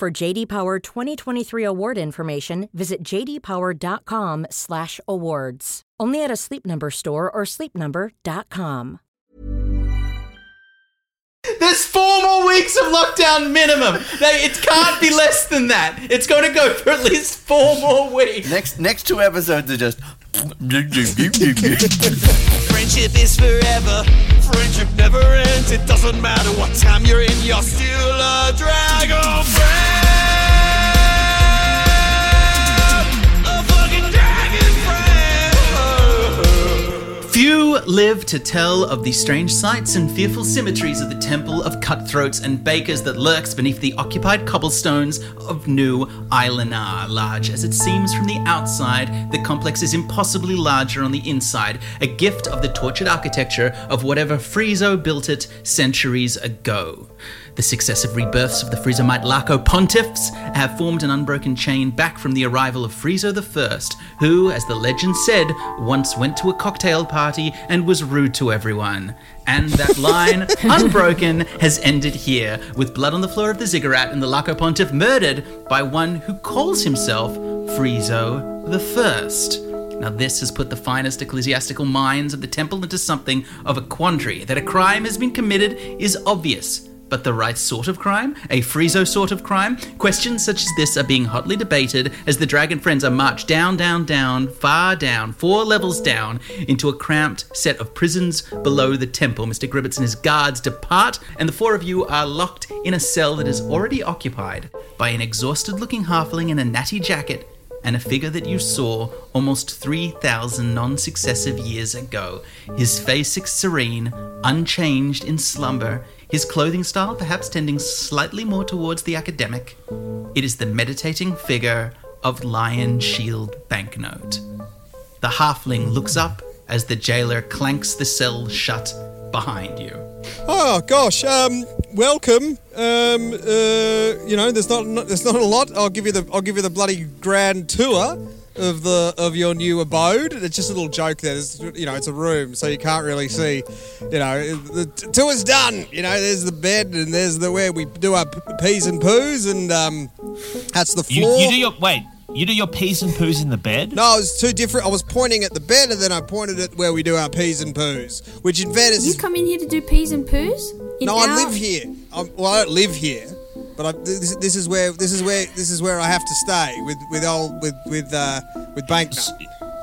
For JD Power 2023 award information, visit jdpower.com/awards. Only at a Sleep Number store or sleepnumber.com. There's four more weeks of lockdown minimum. It can't be less than that. It's going to go for at least four more weeks. Next next two episodes are just. Friendship is forever. Friendship never ends. It doesn't matter what time you're in, you're still a dragon Few live to tell of the strange sights and fearful symmetries of the temple of cutthroats and bakers that lurks beneath the occupied cobblestones of New Islenar. Large as it seems from the outside, the complex is impossibly larger on the inside, a gift of the tortured architecture of whatever Friezo built it centuries ago. The successive rebirths of the Friezomite Laco pontiffs have formed an unbroken chain back from the arrival of Friezo I, who, as the legend said, once went to a cocktail party and was rude to everyone. And that line, unbroken, has ended here, with blood on the floor of the ziggurat and the Laco pontiff murdered by one who calls himself Friezo I. Now, this has put the finest ecclesiastical minds of the temple into something of a quandary. That a crime has been committed is obvious, but the right sort of crime? A Friezo sort of crime? Questions such as this are being hotly debated as the Dragon Friends are marched down, down, down, far down, four levels down, into a cramped set of prisons below the temple. Mr. Gribbets and his guards depart, and the four of you are locked in a cell that is already occupied by an exhausted looking halfling in a natty jacket and a figure that you saw almost 3,000 non successive years ago. His face serene, unchanged in slumber, his clothing style perhaps tending slightly more towards the academic. It is the meditating figure of Lion Shield Banknote. The halfling looks up as the jailer clanks the cell shut behind you. Oh gosh, um, welcome. Um, uh, you know, there's not, not there's not a lot. I'll give you the I'll give you the bloody grand tour of the of your new abode. It's just a little joke there. It's, you know, it's a room, so you can't really see. You know, the t- tour's done. You know, there's the bed and there's the where we do our p- peas and poos, and um, that's the You, floor. you do your wait. You do your peas and poos in the bed. no, it was two different. I was pointing at the bed, and then I pointed at where we do our peas and poos, which in fairness You come in here to do peas and poos? In No, I live here. I'm, well, I don't live here, but I, this, this is where this is where this is where I have to stay with with old with with uh, with banknote.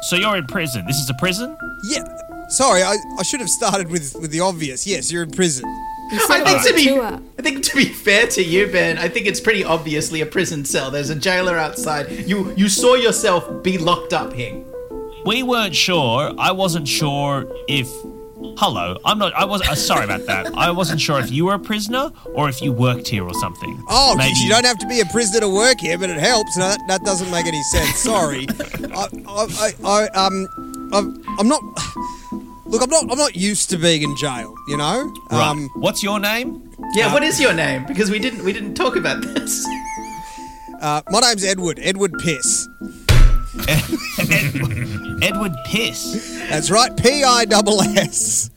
So you're in prison. This is a prison. Yeah, sorry, I, I should have started with with the obvious. Yes, you're in prison. I think to be. I think to be fair to you, Ben, I think it's pretty obviously a prison cell. There's a jailer outside. You you saw yourself be locked up here. We weren't sure. I wasn't sure if. Hello, I'm not. I was uh, sorry about that. I wasn't sure if you were a prisoner or if you worked here or something. Oh, Maybe- you don't have to be a prisoner to work here, but it helps. No, that, that doesn't make any sense. Sorry, I, I, I, I um, I'm, I'm not. Look, I'm not. I'm not used to being in jail. You know. Right. Um, What's your name? Yeah, what is your name? Because we didn't we didn't talk about this. uh, my name's Edward. Edward Piss. Edward Piss. That's right, P I double S.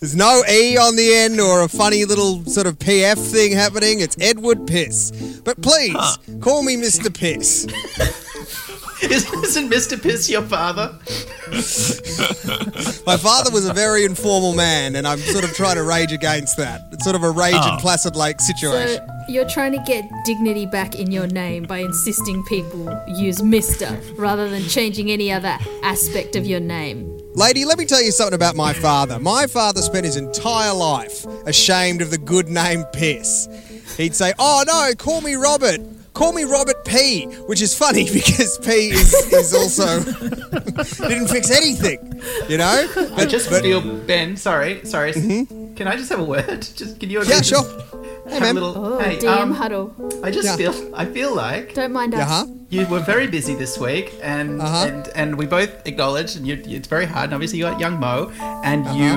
There's no E on the end or a funny little sort of PF thing happening. It's Edward Piss. But please, call me Mr. Piss. Is, isn't Mr. Piss your father? My father was a very informal man, and I'm sort of trying to rage against that. It's sort of a rage in Oh. Ah. Placid Lake situation. So you're trying to get dignity back in your name by insisting people use Mister rather than changing any other aspect of your name. Lady, let me tell you something about my father. My father spent his entire life ashamed of the good name Piss. He'd say, Oh no, call me Robert. Call me Robert P, which is funny because P is, is also didn't fix anything, you know. I just feel Ben. Sorry, sorry. Can I just have a word? Just can you? Yeah, sure. have man. a little. Oh, hey, DM um, huddle. I just Yeah. feel. I feel like Don't mind us. Uh-huh. You were very busy this week, and Uh-huh. and, and we both acknowledged, and you, it's very hard. And obviously, you got young Mo, and Uh-huh. you.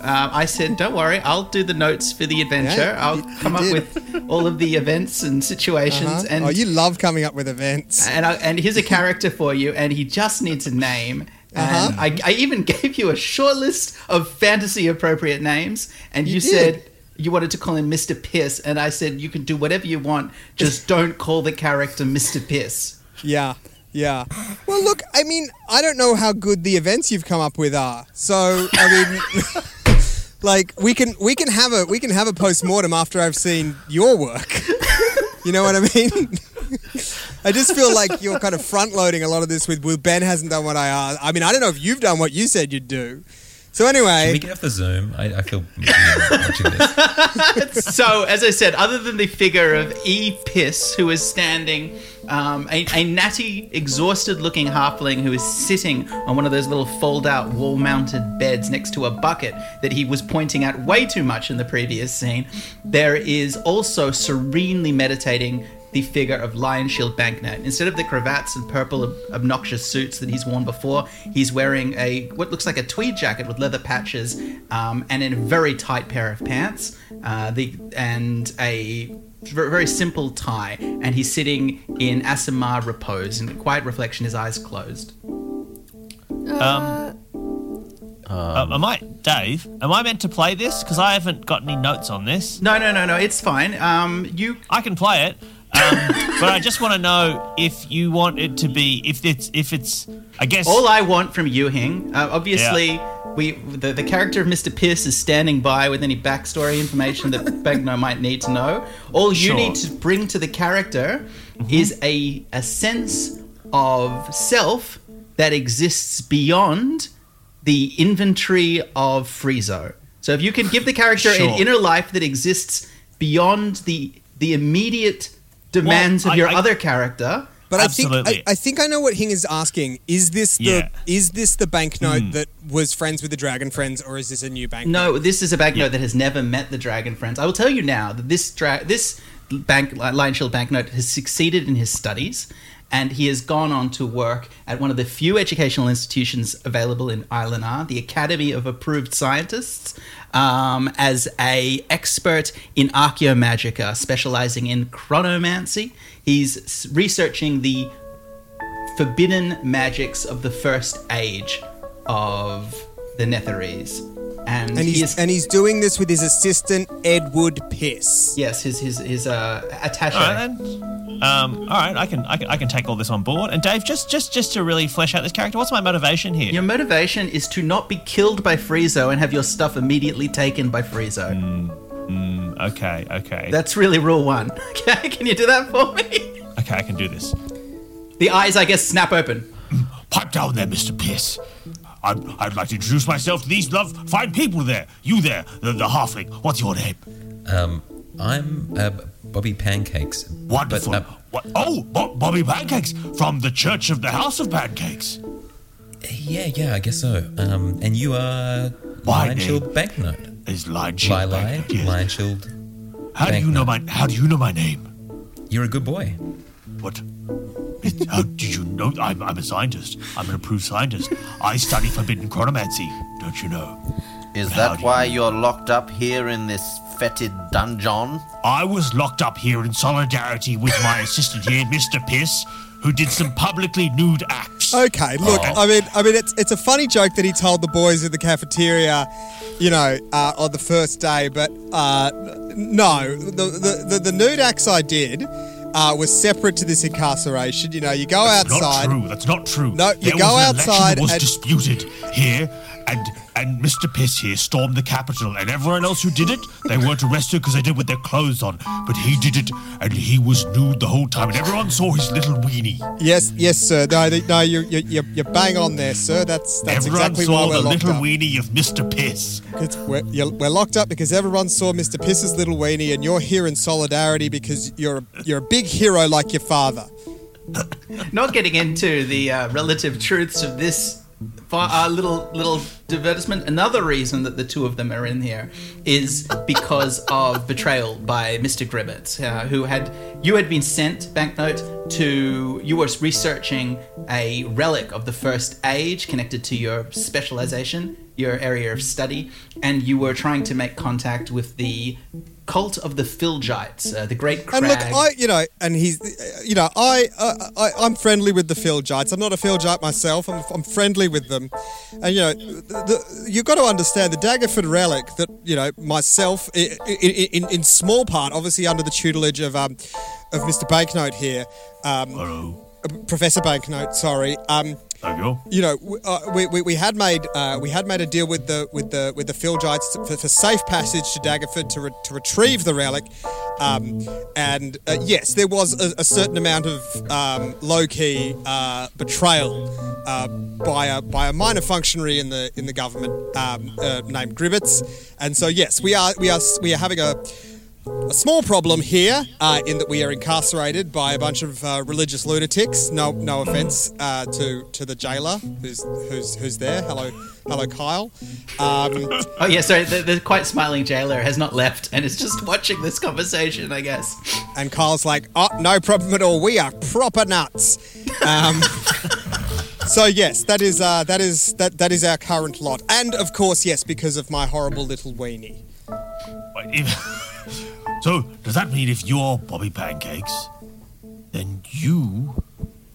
Um, I said, don't worry, I'll do the notes for the adventure. Yeah, I'll you- you come up did. with all of the events and situations, Huh? and oh, you love coming up with events. and I, and here's a character for you, and he just needs a name. Uh-huh. And I, I even gave you a short list of fantasy appropriate names, and you, You said you wanted to call him Mr. Piss, and I said you can do whatever you want, just don't call the character Mr. Piss. Yeah, yeah. Well, look, I mean, I don't know how good the events you've come up with are. So, I mean, like we can we can have a we can have a post mortem after I've seen your work. You know what I mean? I just feel like you're kind of front loading a lot of this with well, Ben hasn't done what I asked. I mean, I don't know if you've done what you said you'd do. So Can anyway, we get off the Zoom? I, I feel watching this. so, as I said, other than the figure of E. Piss, who is standing, um, a, a natty, exhausted looking halfling who is sitting on one of those little fold out wall mounted beds next to a bucket that he was pointing at way too much in the previous scene, there is also serenely meditating the figure of Lion Shield Banknote. Instead of the cravats and purple ob- obnoxious suits that he's worn before, he's wearing a what looks like a tweed jacket with leather patches um, and in a very tight pair of pants. Uh, the and a very simple tie, and he's sitting in Aasimar repose in quiet reflection, his eyes closed. Um, uh, am I, Dave? Am I meant to play this? Because I haven't got any notes on this. No, no, no, no, it's fine. Um, you I can play it, um, but I just want to know if you want it to be if it's if it's. I guess All I want from you, Hing, uh, obviously, we the, the character of Mr. Pierce is standing by with any backstory information that Bagno might need to know. All you Sure. need to bring to the character is a a sense of self that exists beyond the inventory of Friezo. So if you can give the character an inner life that exists beyond the the immediate demands Well, of I- your I- other character, But I think I, I think I know what Hing is asking. Is this the Yeah. is this the banknote hmm. that was friends with the Dragon Friends, or is this a new banknote? No, this is a banknote that has never met the Dragon Friends. I will tell you now that this dra- this bank Lion Shield banknote has succeeded in his studies, and he has gone on to work at one of the few educational institutions available in Islenar, the Academy of Approved Scientists, um, as a expert in archaeomagica, specializing in chronomancy. He's researching the forbidden magics of the first age of the Netherese. And, And he he's is, and he's doing this with his assistant Edward Piss. yes, his his his uh, attaché. All right, then. Um, all right, I can, I can I can take all this on board. And Dave, just just just to really flesh out this character, what's my motivation here? Your motivation is to not be killed by Friezo and have your stuff immediately taken by Friezo. Okay, okay, That's really rule one. Okay, can you do that for me? okay, I can do this. The eyes, I guess, snap open. Pipe down there, Mister Pierce. I'd, I'd like to introduce myself to these love fine people there. You there, the, the halfling. What's your name? Um, I'm uh, Bobby Pancakes. Wonderful. But, uh, what? Oh, Bo- Bobby Pancakes from the Church of the House of Pancakes. yeah, yeah, I guess so. Um, and you are My Lion Shield Banknote. Is Lion Shield Banknote, yes. Lion Shield. How do you know my How do you know my name? You're a good boy. What? It, how did you know? I'm, I'm a scientist. I'm an approved scientist. I study forbidden chronomancy. Don't you know? Is How that do why you- you're locked up here in this fetid dungeon? I was locked up here in solidarity with my assistant here, Mr. Piss, who did some publicly nude acts. Okay, look, I mean, I mean, it's it's a funny joke that he told the boys in the cafeteria, you know, uh, on the first day. But uh, n- no, the, the the the nude acts I did uh, was separate to this incarceration. You know, you go That's outside. Not true. That's not true. No, you there go was an election outside that was and- disputed here, and and Mr. Piss here stormed the Capitol, and everyone else who did it, they weren't arrested because they did with their clothes on. But he did it, and he was nude the whole time, and everyone saw his little weenie. Yes, yes, sir. No, th- no, you you you you're bang on there, sir. That's that's everyone exactly why we're locked. Everyone saw the locked little up. weenie of Mr. Piss. It's, we're, we're locked up because everyone saw Mr. Piss's little weenie, and you're here in solidarity because you're a, you're a big hero like your father. Not getting into the uh, relative truths of this fi- uh, little little advertisement. Another reason that the two of them are in here is because of betrayal by Mr. Gribbett, uh, who had you had been sent banknote to you were researching a relic of the first age connected to your specialization, your area of study, and you were trying to make contact with the cult of the Filgites, uh, the great crag. And look, I, you know, and he's, uh, you know, I, uh, I, I'm friendly with the Philgites. I'm not a Philgite myself. I'm, I'm friendly with them, and you know, the, the, you've got to understand the Daggerford relic that you know myself, in, in, in small part, obviously under the tutelage of um, of Mr. Banknote here, um, Hello. Professor Banknote. Sorry. Um, You. know, uh, we, we, we had made uh, we had made a deal with the with the with the Philgites for, for safe passage to Daggerford to, re- to retrieve the relic, um, and uh, yes, there was a, a certain amount of um, low key uh, betrayal uh, by a by a minor functionary in the in the government um, uh, named Gribbets, and so yes, we are we are we are having a a small problem here uh, in that we are incarcerated by a bunch of uh, religious lunatics. No, no offense uh, to to the jailer who's who's who's there. Hello, hello, Kyle. Um, Oh yeah, sorry. The, the quite smiling jailer has not left and is just watching this conversation. I guess. and Kyle's like, "Oh, no problem at all. We are proper nuts." Um, so yes, that is uh, that is that that is our current lot, and of course, yes, because of my horrible little weenie. Wait, if- so, does that mean if you're Bobby Pancakes, then you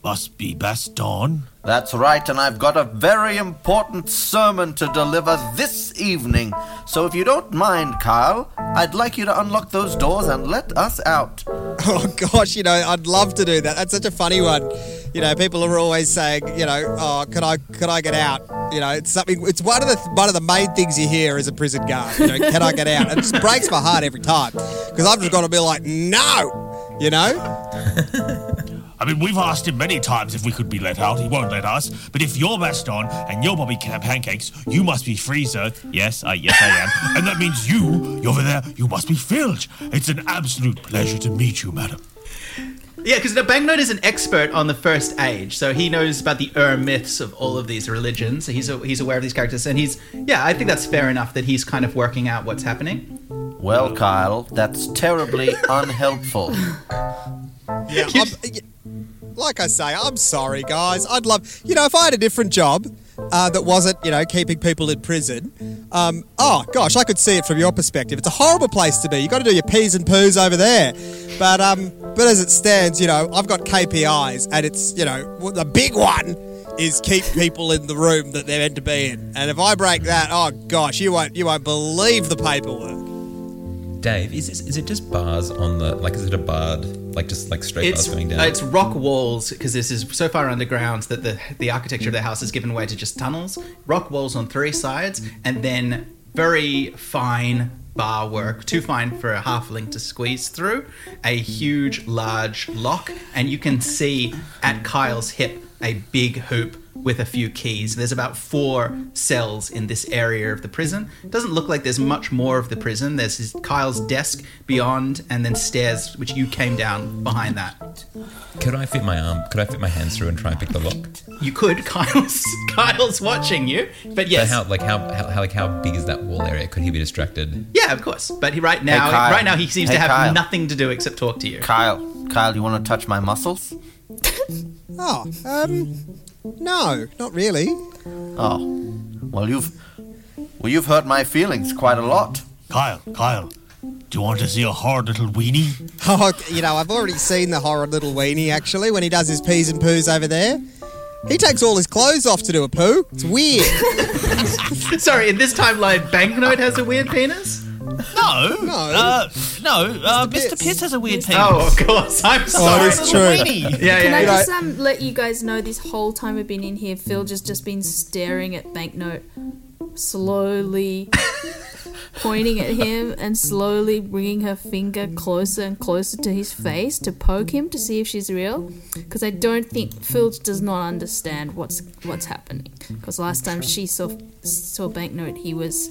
must be Baston? That's right, and I've got a very important sermon to deliver this evening. So if you don't mind, Kyle, I'd like you to unlock those doors and let us out. Oh gosh, you know, I'd love to do that. That's such a funny one. You know, people are always saying, you know, oh, could I could I get out? You know, it's something. It's one of the one of the main things you hear as a prison guard. You know, can I get out? And it just breaks my heart every time because I've just got to be like, no. You know, I mean, we've asked him many times if we could be let out. He won't let us. But if you're Baston and you're Bobby Ca- Pancakes, you must be Freezer. Yes, I yes I am. and that means you, you're over there, you must be Filch. It's an absolute pleasure to meet you, madam. Yeah, because the banknote is an expert on the first age, so he knows about the Ur myths of all of these religions. He's he's aware of these characters, and he's yeah. I think that's fair enough that he's kind of working out what's happening. Well, Kyle, that's terribly unhelpful. yeah. Like I say, I'm sorry, guys. I'd love, you know, if I had a different job uh, that wasn't, you know, keeping people in prison. Um, oh gosh, I could see it from your perspective. It's a horrible place to be. You got to do your p's and poos over there. But um, but as it stands, you know, I've got KPIs, and it's you know the big one is keep people in the room that they're meant to be in. And if I break that, oh gosh, you won't you won't believe the paperwork. Dave, is this, is it just bars on the like? Is it a barred like just like straight It's bars going down? uh, it's rock walls because this is so far underground that the the architecture of the house has given way to just tunnels. Rock walls on three sides, and then very fine bar work, too fine for a halfling to squeeze through. A huge, large lock, and you can see at Kyle's hip a big hoop with a few keys. There's about four cells in this area of the prison. It doesn't look like there's much more of the prison. There's his, Kyle's desk beyond, and then stairs, which you came down behind that. could I fit my arm? Could I fit my hands through and try and pick the lock? You could. Kyle's Kyle's watching you, but yes, But how like how, how how like how big is that wall area? Could he be distracted? yeah, of course. But he right now, Kyle. right now, he seems Hey, to have Kyle. nothing to do except talk to you. Kyle, Kyle, you want to touch my muscles? Oh, um, no, not really. Oh, well, you've well, you've hurt my feelings quite a lot. Kyle, Kyle, do you want to see a hard little weenie? Oh, you know, I've already seen the horrid little weenie actually when he does his peas and poos over there. He takes all his clothes off to do a poo. It's weird. Sorry, in this timeline, Banknote has a weird penis. No, No. uh, no. Uh, Mr. Mr. Piss. Piss has a weird penis. Oh, of course. I'm oh, sorry. it's true. Weenie. Yeah, Can. I yeah. just um, let you guys know this whole time we've been in here, Phil just just been staring at Banknote, slowly pointing at him and slowly bringing her finger closer and closer to his face to poke him to see if she's real. Because I don't think Phil does not understand what's what's happening. Because last time she saw saw Banknote, he was,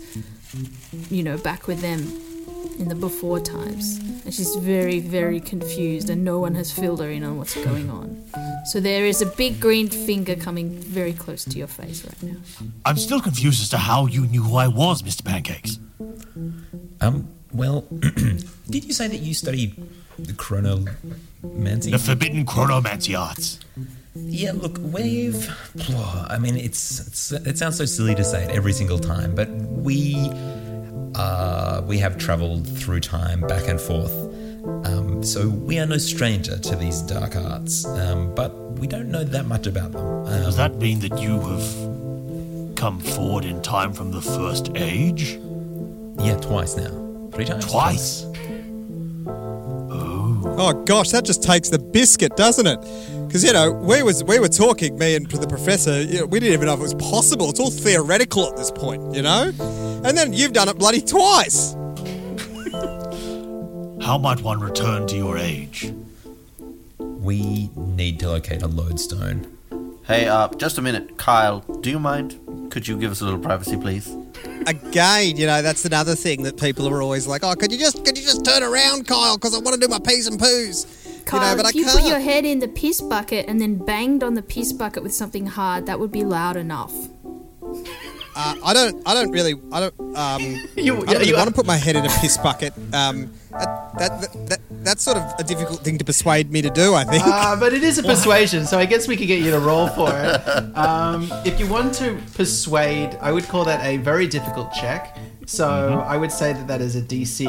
you know, back with them in the before times. And she's very, very confused, and no one has filled her in on what's going on. So there is a big green finger coming very close to your face right now. I'm still confused as to how you knew who I was, Mr. Pancakes. Um, well, did you say that you study the chronomancy? The forbidden chronomancy arts. Yeah, look, we've. I mean, it's, it's it sounds so silly to say it every single time, but we uh, we have travelled through time back and forth. Um, so we are no stranger to these dark arts, um, but we don't know that much about them. Um, Does that mean that you have come forward in time from the first age? Yeah, twice now. Three times. Twice. Oh gosh, that just takes the biscuit, doesn't it? Because you know we was we were talking, me and the professor. You know, we didn't even know if it was possible. It's all theoretical at this point, you know. And then you've done it bloody twice. How might one return to your age? We need to locate a lodestone. Hey, uh, just a minute. Kyle, do you mind? Could you give us a little privacy, please? Again, you know that's another thing that people are always like, "Oh, could you just could you just turn around, Kyle? Because I want to do my peas and poos." Kyle, you know, but if I you can't. put your head in the piss bucket and then banged on the piss bucket with something hard, that would be loud enough. Uh, I don't. I don't really. I don't. Um, You- I don't really you- want to put my head in a piss bucket. Um, that, that, that, that that's sort of a difficult thing to persuade me to do. I think. Uh, but it is a persuasion, so I guess we could get you to roll for it. Um, if you want to persuade, I would call that a very difficult check. So Mm-hmm. I would say that that is a DC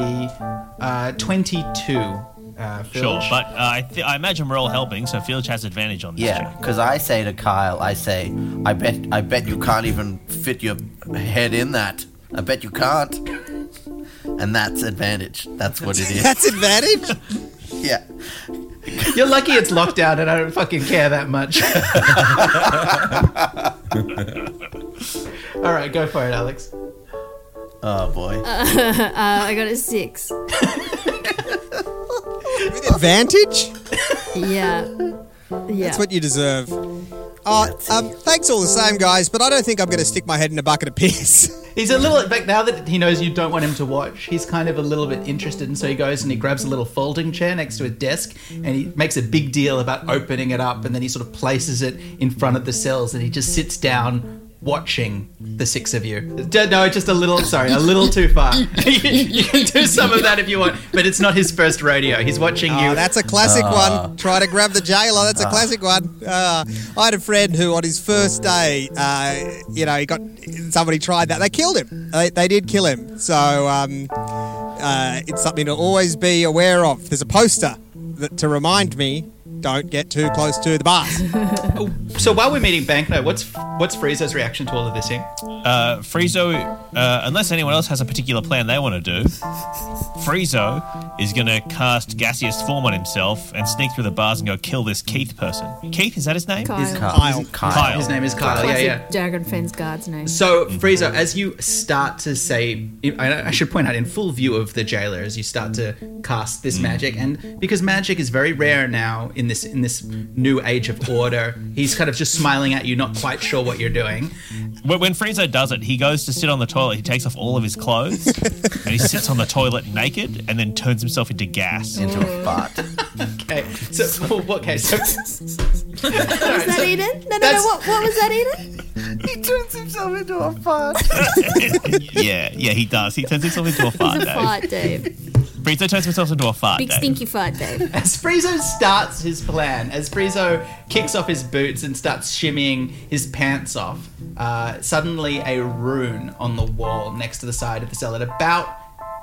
uh, 22. Uh, Sure, but uh, I, th- I imagine we're all helping, so Felix has advantage on this Yeah, because I say to Kyle, I say, I bet, I bet you can't even fit your head in that. I bet you can't. And that's advantage. That's what it is. That's advantage. yeah. You're lucky it's lockdown and I don't fucking care that much. All right, go for it, Alex. Oh boy. Uh, I got a six. With advantage. Yeah. Yeah. That's what you deserve. Oh, um, thanks all the same, guys. But I don't think I'm going to stick my head in a bucket of piss. He's a little but now that he knows you don't want him to watch. He's kind of a little bit interested, and so he goes and he grabs a little folding chair next to his desk, and he makes a big deal about opening it up, and then he sort of places it in front of the cells, and he just sits down watching the six of you. No, just a little. Sorry, a little too far. you, you can do some of that if you want, but it's not his first rodeo. He's watching you. Oh, that's a classic one. Try to grab the jailer. That's a classic one. Uh, I had a friend who, on his first day, uh, you know, he got somebody tried that. They killed him. They, they did kill him. So um, uh, it's something to always be aware of. There's a poster that, to remind me. Don't get too close to the bars. so while we're meeting Banknote, what's what's Frieza's reaction to all of this here? Uh, Friezo, uh, unless anyone else has a particular plan they want to do, Friezo is going to cast gaseous form on himself and sneak through the bars and go kill this Keith person. Keith, is that his name? Kyle. Kyle. Kyle. His name is Kyle. Yeah, Classic yeah. Dragon Friends guard's name. So, Friezo, as you start to say, I I should point out, in full view of the jailer, as you start to cast this magic, and because magic is very rare now in this in this new age of order, he's kind of just smiling at you, not quite sure what you're doing. When, when Friezo does it, he goes to sit on the toilet, he takes off all of his clothes, and he sits on the toilet naked and then turns himself into gas. Into a fart. Okay, so well, okay, so Was that Eden? No, no, no. that's- What, what was that, Eden? he turns himself into a fart. yeah, yeah, he does. He turns himself into a fart, He's a Dave. fart, Dave. Friezo turns himself into a fart, Big Dave. stinky fart, Dave. as Friezo starts his plan, as Friezo kicks off his boots and starts shimmying his pants off, uh, suddenly a rune on the wall next to the side of the cell at about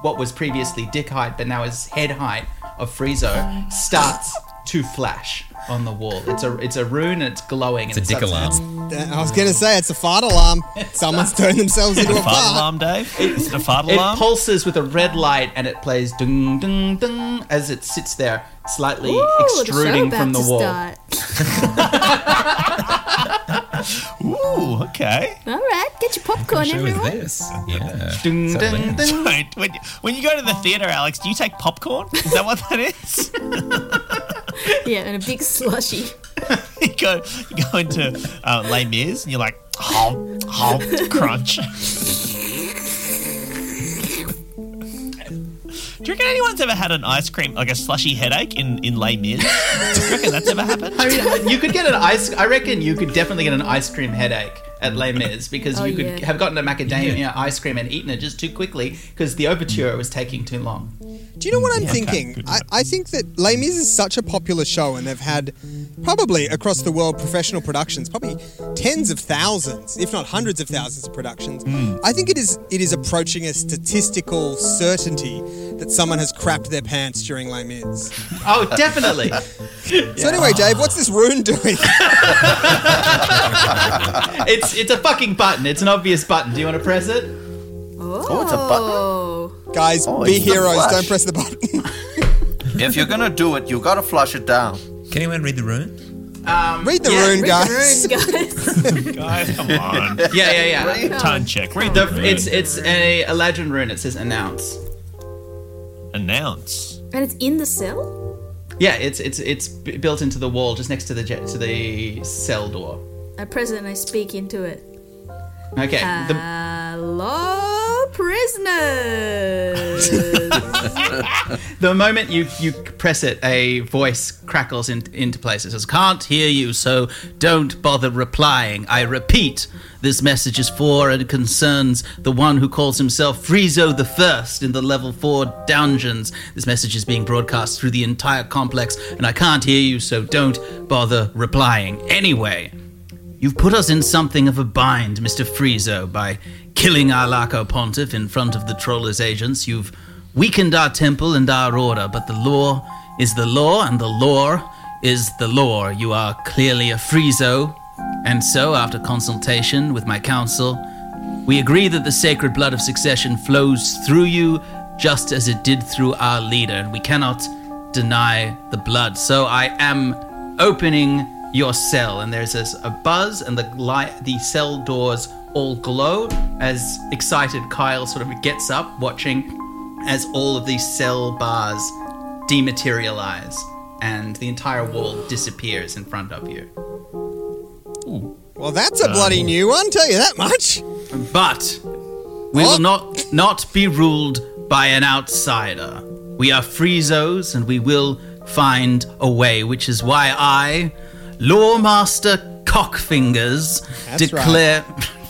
what was previously dick height but now is head height of Friezo starts to flash on the wall. It's a it's a rune it's glowing. It's a and dick alarm. I was going to say it's a fart alarm. Someone's turned themselves into a Fart fart. alarm, Dave? Is it a fart alarm? It alarm? pulses with a red light and it plays ding ding ding as it sits there, slightly Ooh, the show extruding from the to wall. Ooh, okay. All right, get your popcorn, Show is everyone. this? Yeah. Dung, Settle dung, in. Wait, when, when you go to the theater, Alex, do you take popcorn? Is that what that is? Yeah, and a big slushy. you go, you go into uh, Les Mis and you're like, hom, hom, crunch. Do you reckon anyone's ever had an ice cream, like a slushy headache in, in Les Mis? Do you reckon that's ever happened? I mean, you could get an ice. I reckon you could definitely get an ice cream headache at mm. Les Mis because Oh, you could yeah. have gotten a macadamia ice cream and eaten it just too quickly because the overture was taking too long. Do you know what I'm okay, thinking? good I, I think that Les Mis is such a popular show, and they've had probably across the world professional productions, probably tens of thousands, if not hundreds of thousands of productions. Hmm. I think it is it is approaching a statistical certainty that someone has crapped their pants during Les Mis. Oh, definitely. So anyway, Dave, what's this rune doing? it's it's a fucking button. It's an obvious button. Do you want to press it? Oh, it's a button. Guys, Oh, be it's the heroes. flash. Don't press the button. If you're gonna do it, you gotta flush it down. Can anyone read the rune? Um, read the Yeah, rune, Read guys. the runes, guys. Guys, come on. Yeah, yeah, yeah. Time check. Read The, the, rune. it's it's a Eladrin rune. It says announce. Announce. and it's in the cell? Yeah, it's it's it's b- built into the wall just next to the jet, to the cell door. I press it and I speak into it. Okay. Uh, the, Hello, prisoners. the moment you you press it, a voice crackles in, into place. It says, "Can't hear you, so don't bother replying." I repeat, this message is for and concerns the one who calls himself Friezo the First in the level four dungeons. This message is being broadcast through the entire complex, and I can't hear you, so don't bother replying. Anyway. You've put us in something of a bind, Mr. Friezo, by killing our Laco Pontiff in front of the Trollers agents. You've weakened our temple and our order, but the law is the law, and the law is the law. You are clearly a Friezo, and so, after consultation with my council, we agree that the sacred blood of succession flows through you just as it did through our leader, and we cannot deny the blood. So I am opening your cell, and there's this, a buzz, and the light, the cell doors all glow as excited Kyle sort of gets up, watching as all of these cell bars dematerialize, and the entire wall disappears in front of you. Well, that's a bloody um, new one. Tell you that much. But we will not not be ruled by an outsider. We are Friezos and we will find a way, which is why I, Lawmaster Cockfingers, That's declare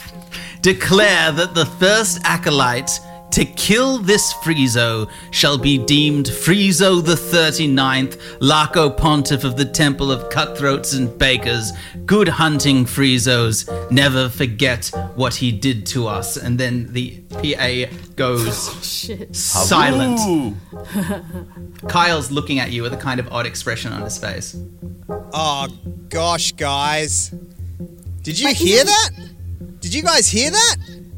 declare that the first acolyte to kill this Friezo shall be deemed Friezo the 39th, Laco Pontiff of the Temple of Cutthroats and Bakers. Good hunting, Friezos. Never forget what he did to us. And then the PA goes oh, Shit. silent. Kyle's looking at you with a kind of odd expression on his face. Oh gosh, guys. Did you Wait, hear isn't- that? Did you guys hear that?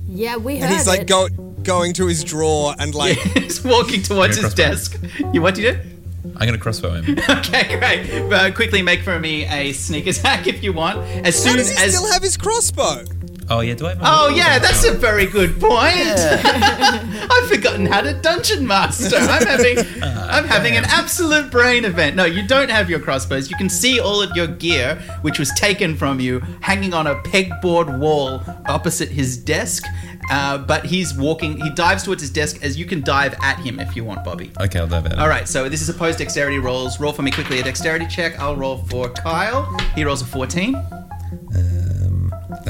Yeah, we heard it. And he's like it. go, going to his drawer and like He's walking towards his desk. You what do you do? I'm going to crossbow him. Okay, great. Uh, quickly make for me a sneak attack if you want. As How soon does he as still have his crossbow? Oh, yeah, do I have Oh yeah, that's a very good point. I've forgotten how to dungeon master. I'm having I'm having an absolute brain event. No, you don't have your crossbows. You can see all of your gear, which was taken from you, hanging on a pegboard wall opposite his desk. Uh, but he's walking. He dives towards his desk as you can dive at him if you want, Bobby. Okay, I'll dive at him. All right, so this is opposed dexterity rolls. Roll for me quickly a dexterity check. I'll roll for Kyle. He rolls a 14. Um,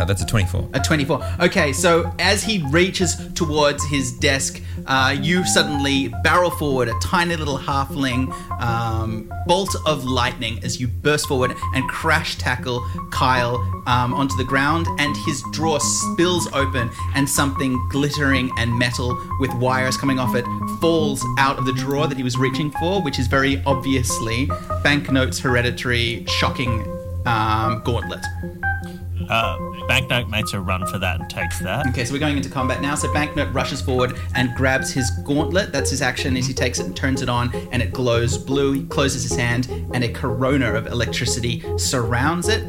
that's a 24. A 24. Okay, so as he reaches towards his desk, uh, you suddenly barrel forward a tiny little halfling um, bolt of lightning as you burst forward and crash tackle Kyle um, onto the ground, and his drawer spills open, and something glittering and metal with wires coming off it falls out of the drawer that he was reaching for, which is very obviously Banknote's hereditary shocking um, gauntlet. Uh, Banknote makes a run for that and takes that. Okay, so we're going into combat now. So Banknote rushes forward and grabs his gauntlet. That's his action as he takes it and turns it on, and it glows blue. He closes his hand, and a corona of electricity surrounds it.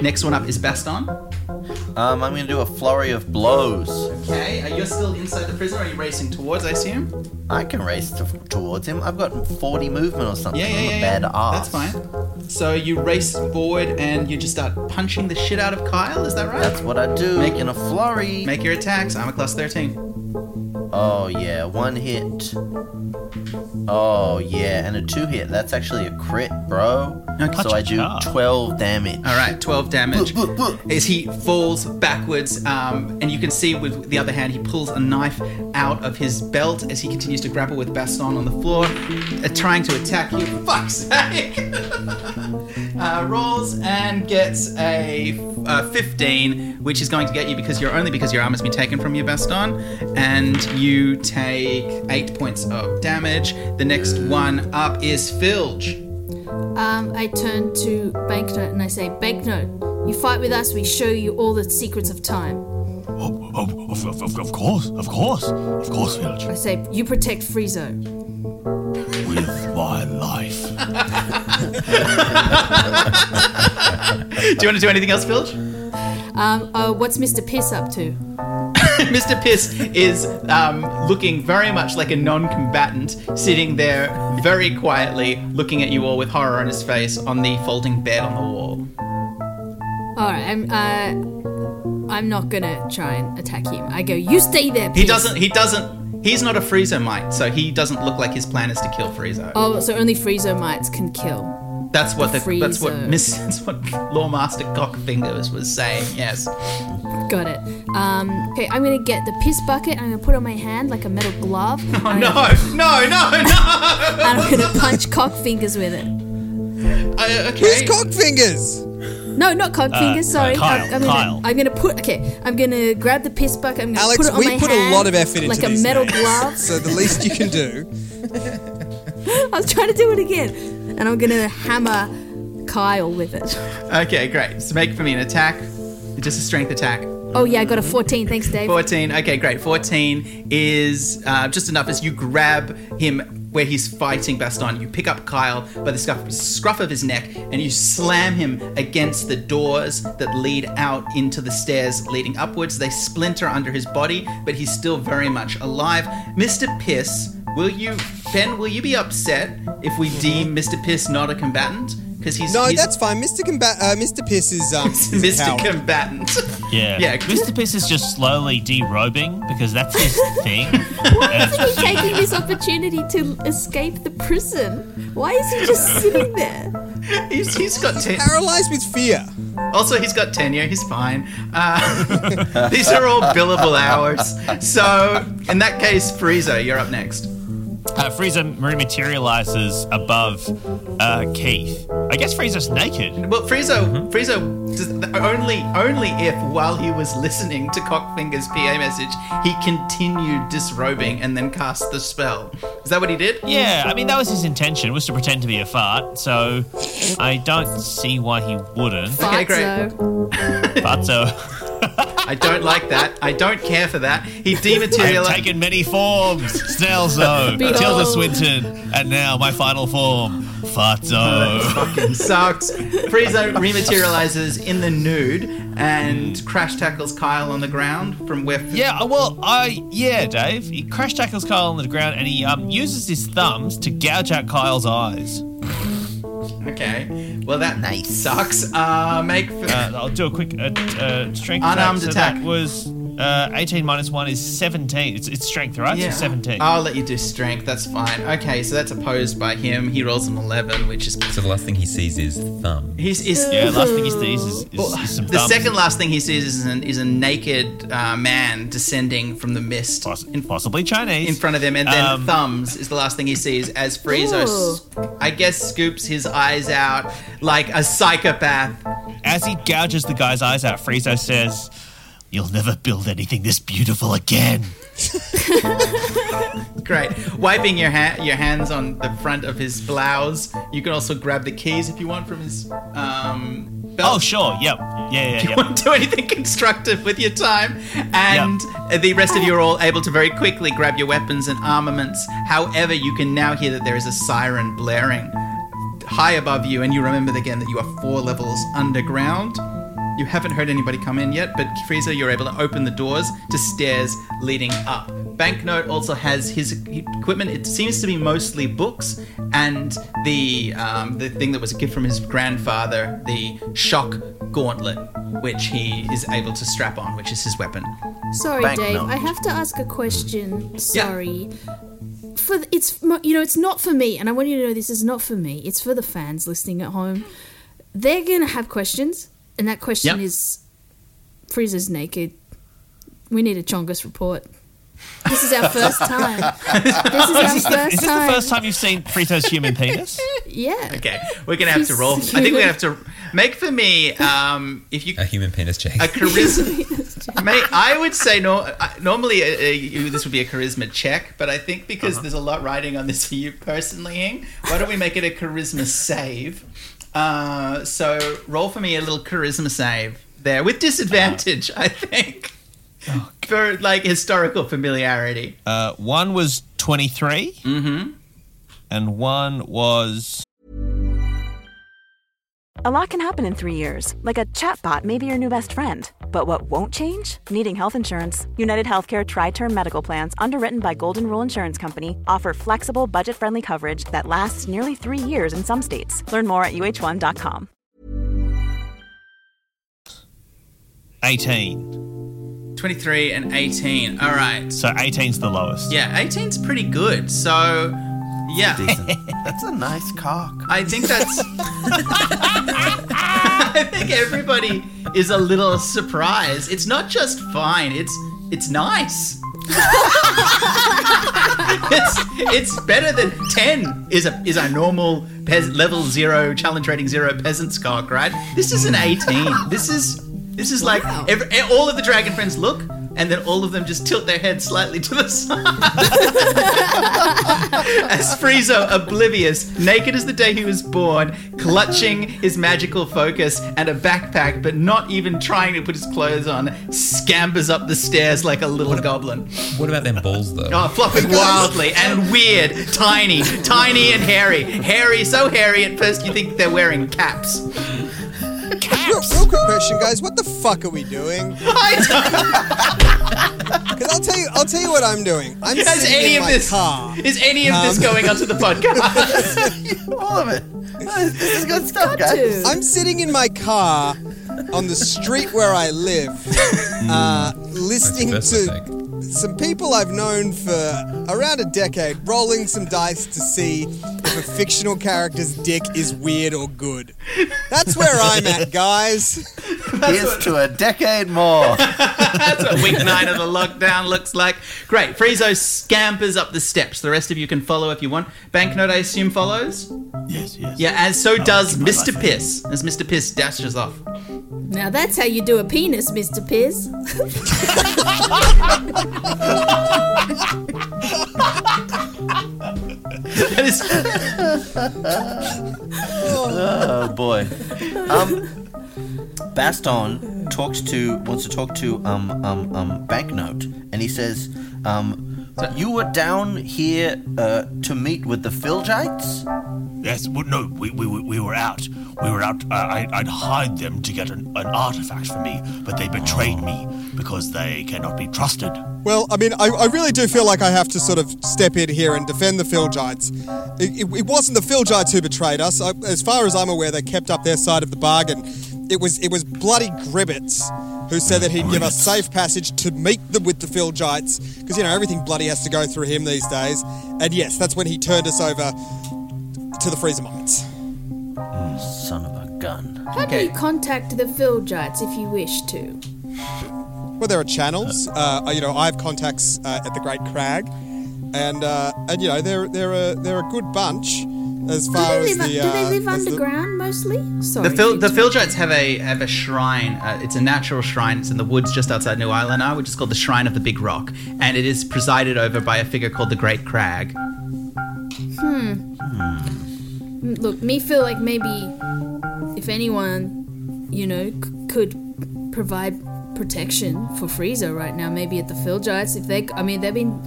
Next one up is Baston. Um, I'm gonna do a flurry of blows. Okay, uh, you're still inside the prison. Or are you racing towards? I assume. I can race to, towards him. I've got 40 movement or something. Yeah, yeah, I'm yeah. a yeah. bad ass. That's fine. So you race forward and you just start punching the shit out of Kyle. Is that right? That's what I do Make- in a flurry. Make your attacks. I'm a class 13. oh yeah, one hit. Oh yeah, and a two hit. That's actually a crit, bro. Okay. So I do twelve damage. All right, 12 damage. As he falls backwards, um, and you can see with the other hand, he pulls a knife out of his belt as he continues to grapple with Baston on the floor, uh, trying to attack you. Fuck's sake! uh, rolls and gets a uh, 15, which is going to get you because you're only because your armor's been taken from you, Baston, and you take eight points of damage. The next one up is Filge. Um, I turn to Banknote and I say, Banknote, you fight with us, we show you all the secrets of time. Oh, oh, of, of, of, of course, of course, of course, Filch. I say, you protect Friezo. With my life. Do you want to do anything else, Filge? Um, uh, what's Mr. Piss up to? Mr. Piss is um, looking very much like a non combatant, sitting there very quietly, looking at you all with horror on his face on the folding bed on the wall. Alright, I'm, uh, I'm not gonna try and attack him. I go, you stay there, He doesn't, he doesn't, he's not a Friezo Mite, so he doesn't look like his plan is to kill Friezo. Oh, so only Friezo mites can kill. that's what the, that's what Miss, that's what Lawmaster Cockfingers was saying, yes. Got it. Um, okay, I'm gonna get the piss bucket. I'm gonna put it on my hand like a metal glove. Oh, no, gonna- no, no, no! and I'm gonna punch cock fingers with it. Uh, Who's okay. cock fingers? No, not cock fingers. uh, Sorry. Kyle, I'm, I'm gonna, I'm gonna put. Okay, I'm gonna grab the piss bucket. I'm gonna Alex, put it on we my put hand a lot of effort into like a these metal names. glove. So the least you can do. I was trying to do it again, and I'm gonna hammer Kyle with it. Okay, great. So make for me an attack. Just a strength attack. Oh yeah, I got a 14. Thanks, Dave. 14. Okay, great. 14 is uh, just enough as you grab him where he's fighting Baston. You pick up Kyle by the scruff, scruff of his neck and you slam him against the doors that lead out into the stairs leading upwards. They splinter under his body, but he's still very much alive. Mr. Piss, will you, Ben, will you be upset if we deem Mr. Piss not a combatant? Because he's, No, he's that's fine. Mr. Combat, uh, Mr. Piss is um, Mr. Combatant. Yeah. Yeah. Mr. Piss is just slowly derobing because that's his thing. Why is he taking this opportunity to escape the prison. Why is he just sitting there? he's, he's got ten- Paralyzed with fear. Also, he's got tenure. He's fine. Uh, these are all billable hours. So, in that case, Friezo, you're up next. Uh, Frieza rematerializes above uh, Keith. I guess Frieza's naked. Well, Friezo, Friezo, does, only only if while he was listening to Cockfinger's PA message, he continued disrobing and then cast the spell. Is that what he did? Yeah, I mean that was his intention was to pretend to be a fart. So I don't see why he wouldn't. Okay, great. Fatso. But so I don't like that. I don't care for that. He I've dematerialized. taken many forms. Snellzo, Behold. Tilda Swinton, and now my final form, Fatso. fucking sucks. Frieza rematerializes in the nude and crash tackles Kyle on the ground from where. Yeah, well, I yeah, Dave. He crash tackles Kyle on the ground and he um, uses his thumbs to gouge out Kyle's eyes. Okay. Well, that Nice. sucks. Uh, make. Uh, I'll do a quick uh, uh, strength Unarmed attack. So attack. that was uh, 18 minus 1 is 17. It's, it's strength, right? Yeah. So 17. I'll let you do strength. That's fine. Okay, so that's opposed by him. He rolls an eleven, which is So the last thing he sees is thumb. he's is. yeah, last thing he sees is, is, Well, is some the thumbs. second last thing he sees is an, is a naked uh, man descending from the mist Poss- in, possibly Chinese. in front of him, and then Um, thumbs is the last thing he sees as Friezo, I guess, scoops his eyes out like a psychopath. As he gouges the guy's eyes out, Friezo says, You'll never build anything this beautiful again. Great. Wiping your ha- your hands on the front of his blouse. You can also grab the keys if you want from his um, belt. Oh, sure. Yep. Yeah, yeah, you yeah. won't do anything constructive with your time. And the rest of you are all able to very quickly grab your weapons and armaments. However, you can now hear that there is a siren blaring high above you, and you remember again that you are four levels underground. You haven't heard anybody come in yet, but Frieza, you're able to open the doors to stairs leading up. Banknote also has his equipment. It seems to be mostly books and the um, the thing that was a gift from his grandfather, the shock gauntlet, which he is able to strap on, which is his weapon. Sorry, Banknote. Dave. I have to ask a question. Sorry. for it's you know it's not for me, and I want you to know this is not for me. It's for the fans listening at home. They're gonna have questions, and that question Yep. is, Frieza's naked. We need a Chongus report. This is our first time. This is our Is this, the, first is this time. the first time you've seen Frito's human penis? Yeah. Okay, we're gonna have to He's roll. I think we're gonna have to make for me. Um, if you A human penis check. a charisma. Mate, I would say no. uh, Normally, uh, uh, this would be a charisma check, but I think because Uh-huh. there's a lot riding on this for you personally, Hing, why don't we make it a charisma save? Uh, so roll for me a little charisma save there with disadvantage. I think for like historical familiarity. Uh, one was 23. Mm-hmm. And one was. A lot can happen in three years, like a chatbot may be your new best friend. But what won't change? Needing health insurance. United Healthcare TriTerm Medical Plans, underwritten by Golden Rule Insurance Company, offer flexible, budget friendly coverage that lasts nearly three years in some states. Learn more at uhone.com. 18. 23 and 18. All right. So 18's the lowest. Yeah, 18's pretty good. So, yeah. That's a nice cock. I think that's. I think everybody is a little surprised. It's not just fine. It's it's nice. it's it's better than ten is a is a normal pes- level zero challenge rating zero peasant's cock, right? This is an hmm. eighteen. This is this is like every, all of the dragon friends look. And then all of them just tilt their heads slightly to the side. as Friezo, oblivious, naked as the day he was born, clutching his magical focus and a backpack, but not even trying to put his clothes on, scampers up the stairs like a little goblin. what about them balls though? Oh, flopping wildly and weird, tiny, tiny and hairy. Hairy, so hairy at first you think they're wearing caps. Real, real quick question, guys. What the fuck are we doing? Because I'll tell you, I'll tell you what I'm doing. I'm Is any of this car. is any of this Um, going onto the podcast? All of it. This is good stuff, guys. to. I'm sitting in my car on the street where I live, uh, listening to perfect. Some people I've known for around a decade, rolling some dice to see if a fictional character's dick is weird or good. That's where I'm at, guys. Here's to a decade more. That's what week nine of the lockdown looks like. Great. Friezo scampers up the steps. The rest of you can follow if you want. Banknote, I assume, follows? Yes, yes. Yeah, as so does Mr. life. Piss. As Mr. Piss dashes off. Now that's how you do a penis, Mr. Piz. That is- Oh boy. Um, Baston talks to wants to talk to um um um Banknote, and he says, um, you were down here uh, to meet with the Philgites. Yes, well, no, we, we, we we were out. We were out. Uh, I, I'd hired them to get an, an artifact for me, but they betrayed me because they cannot be trusted. Well, I mean, I, I really do feel like I have to sort of step in here and defend the Philgites. It, it, it wasn't the Philgites who betrayed us. I, as far as I'm aware, they kept up their side of the bargain. It was it was bloody Gribbets who said that he'd give us safe passage to meet them with the Philgites because you know everything bloody has to go through him these days. And yes, that's when he turned us over to the Freezer mites. Son of a gun. How do you contact the Philgites if you wish to? Well, there are channels. Uh, you know, I have contacts uh, at the Great Crag, and uh, and you know they're they're a they're a good bunch as far they as live, the. do they uh, live as the- underground mostly? Sorry. The, Phil, the. Philgites have a have a shrine. Uh, it's a natural shrine. It's in the woods just outside New Island, which is called the Shrine of the Big Rock, and it is presided over by a figure called the Great Crag. Mm, Look, me feel like maybe if anyone, you know, c- could provide protection for Frieza right now, maybe at the Philgites. If they, I mean, they've been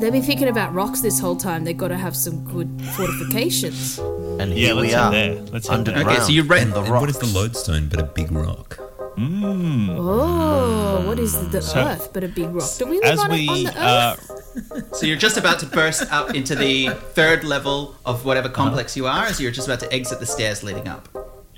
they've been thinking about rocks this whole time. They've got to have some good fortifications. And Yeah, here let's we are, there. Let's head there. underground Okay, so you re- in the And rock. what is the lodestone but a big rock? Oh, what is the So- Earth but a big rock? Do we live As on, we on the uh, Earth? So you're just about to burst up into the third level of whatever complex you are, as you're just about to exit the stairs leading up.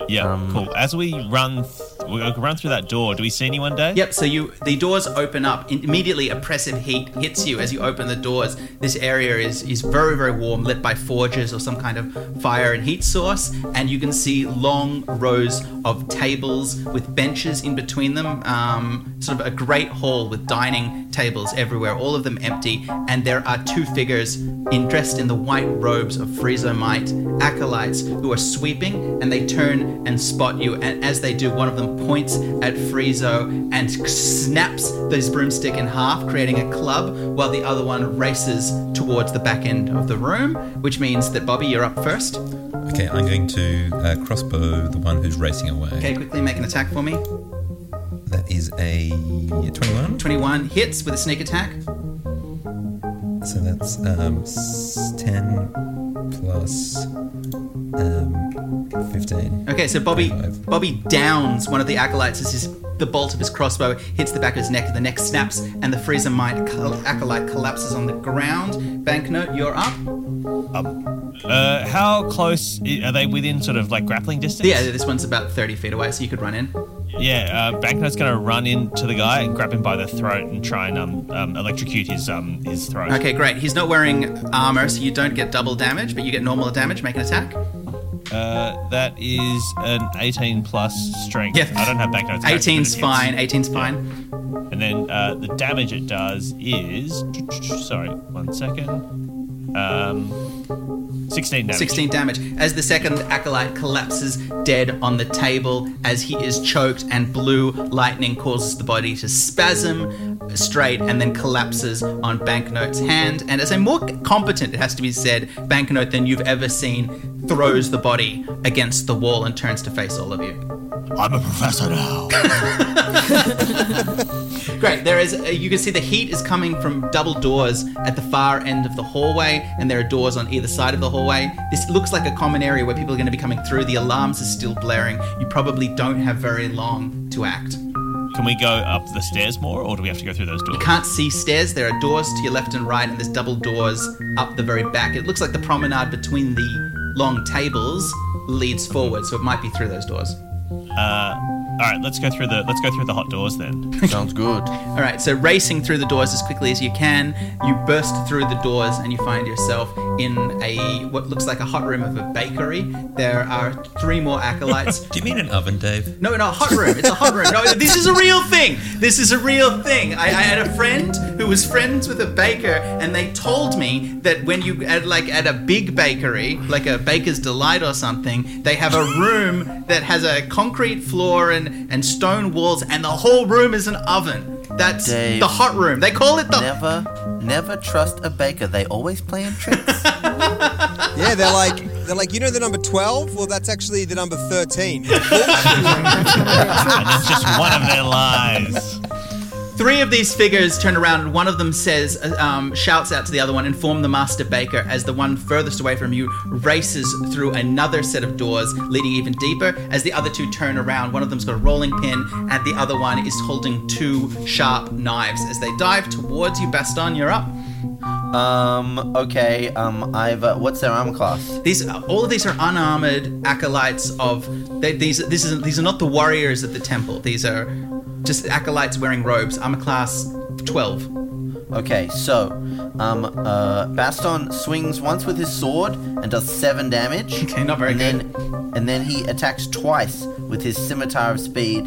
Yeah, Um, cool. As we run, th- we'll run through that door. Do we see anyone, Dave? Yep, so you the doors open up. Immediately oppressive heat hits you as you open the doors. This area is is very very warm, lit by forges or some kind of fire and heat source, and you can see long rows of tables with benches in between them. Um, sort of a great hall with dining tables everywhere, all of them empty, and there are two figures in dressed in the white robes of Friezo-mite acolytes who are sweeping, and they turn and spot you. And as they do, one of them points at Friezo and snaps this broomstick in half, creating a club, while the other one races towards the back end of the room, which means that Bobby, you're up first. Okay, I'm going to uh, crossbow the one who's racing away. Okay, quickly make an attack for me. That is a 21. 21 hits with a sneak attack. So that's um, 10 plus um, 15. Okay, so Bobby 25. Bobby downs one of the acolytes as his the bolt of his crossbow hits the back of his neck. The neck snaps, and the freezer mite col- acolyte collapses on the ground. Banknote, you're up. Uh, how close are they within sort of like grappling distance? Yeah, this one's about 30 feet away, so you could run in. Yeah, uh, Banknote's going to run into the guy and grab him by the throat and try and um, um, electrocute his um, his throat. Okay, great. He's not wearing armor, so you don't get double damage, but you get normal damage. Make an attack. Uh, that is an 18 plus strength. Yeah. I don't have Banknote's. attack, but 18's it hits. fine. 18's fine. And then uh, the damage it does is. Sorry, one second. Um, 16 damage. 16 damage. As the second acolyte collapses dead on the table as he is choked and blue lightning causes the body to spasm straight and then collapses on banknote's hand. And as a more competent it has to be said banknote than you've ever seen throws the body against the wall and turns to face all of you I'm a professor now. Great. There is. Uh, you can see the heat is coming from double doors at the far end of the hallway, and there are doors on either side of the hallway. This looks like a common area where people are going to be coming through. The alarms are still blaring. You probably don't have very long to act. Can we go up the stairs more, or do we have to go through those doors? You can't see stairs. There are doors to your left and right, and there's double doors up the very back. It looks like the promenade between the long tables leads forward, so it might be through those doors. Uh, all right, let's go through the let's go through the hot doors then. Sounds good. All right, so racing through the doors as quickly as you can, you burst through the doors and you find yourself in a what looks like a hot room of a bakery. There are three more acolytes. Do you mean an oven, Dave? No, no, hot room. It's a hot room. No, this is a real thing. This is a real thing. I, I had a friend who was friends with a baker, and they told me that when you at like at a big bakery, like a baker's delight or something, they have a room that has a concrete floor and and stone walls, and the whole room is an oven. That's Dave. the hot room. They call it the. Never, never trust a baker. They always play playing tricks. Yeah, they're like they're like you know the number twelve. Well, that's actually the number thirteen. and it's just one of their lies. Three of these figures turn around, and one of them says, uh, um, shouts out to the other one, inform the master baker, as the one furthest away from you races through another set of doors, leading even deeper. As the other two turn around, one of them's got a rolling pin, and the other one is holding two sharp knives. As they dive towards you, Baston, you're up. um. Okay. Um. I've. Uh, what's their armor class? These, all of these are unarmored acolytes of. They, these, this is, these are not the warriors of the temple. These are just acolytes wearing robes. I'm a class twelve. Okay. So, um. Uh. Baston swings once with his sword and does seven damage. Okay, not very and good. Then, and then he attacks twice with his scimitar of speed,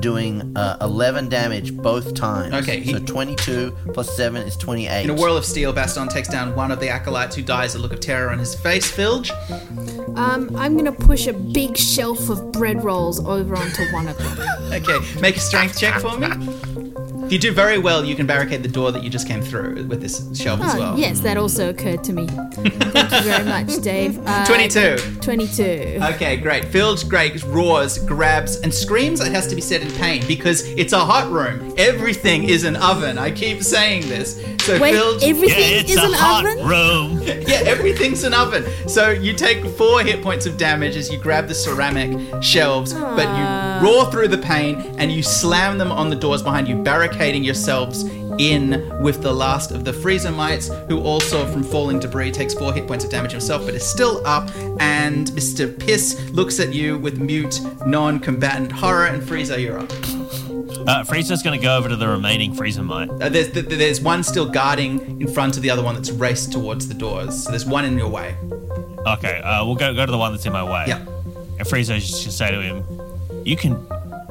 doing uh, eleven damage both times. Okay, he- So twenty-two plus seven is twenty-eight. In a whirl of steel, Baston takes down one of the acolytes who dies, a look of terror on his face. Filge, Um, I'm gonna push a big shelf of bread rolls over onto one of them. okay, make a strength check for me. If you do very well, you can barricade the door that you just came through with this shelf as Oh, well. yes, that also occurred to me. Thank you very much, Dave. Uh, 22. 22. Okay, great. Filge Great roars, grabs, and screams, it has to be said in pain, because it's a hot room. Everything is an oven. I keep saying this. So Wait, Filge. Yeah, everything it's is a an hot oven? room. yeah, everything's an oven. So you take four hit points of damage as you grab the ceramic shelves, but you roar through the pain and you slam them on the doors behind you, barricading yourselves in with the last of the freezer mites, who also from falling debris takes four hit points of damage himself, but is still up. And Mr. Piss looks at you with mute, non-combatant horror, and Freezer, you're up. Uh, Frieza's going to go over to the remaining Freezer mite. Uh, there's th- there's one still guarding in front of the other one that's raced towards the doors. So there's one in your way. Okay, uh, we'll go go to the one that's in my way. Yeah. And Frieza's just going to say to him, "You can,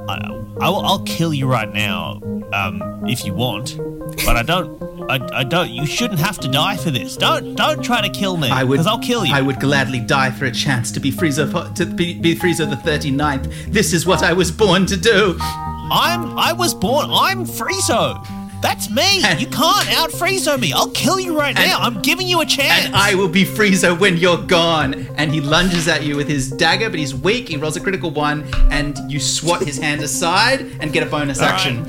I, I will, I'll kill you right now, um, if you want, but I don't." I, I don't. You shouldn't have to die for this. Don't don't try to kill me. I would. because I'll kill you. I would gladly die for a chance to be Frieza to be, be Frieza the 39th. This is what I was born to do. I'm. I was born. I'm Friezo. That's me. you can't out Friezo me. I'll kill you right now. I'm giving you a chance. And I will be Frieza when you're gone. And he lunges at you with his dagger, but he's weak. He rolls a critical one, and you swat his hand aside and get a bonus All right. action.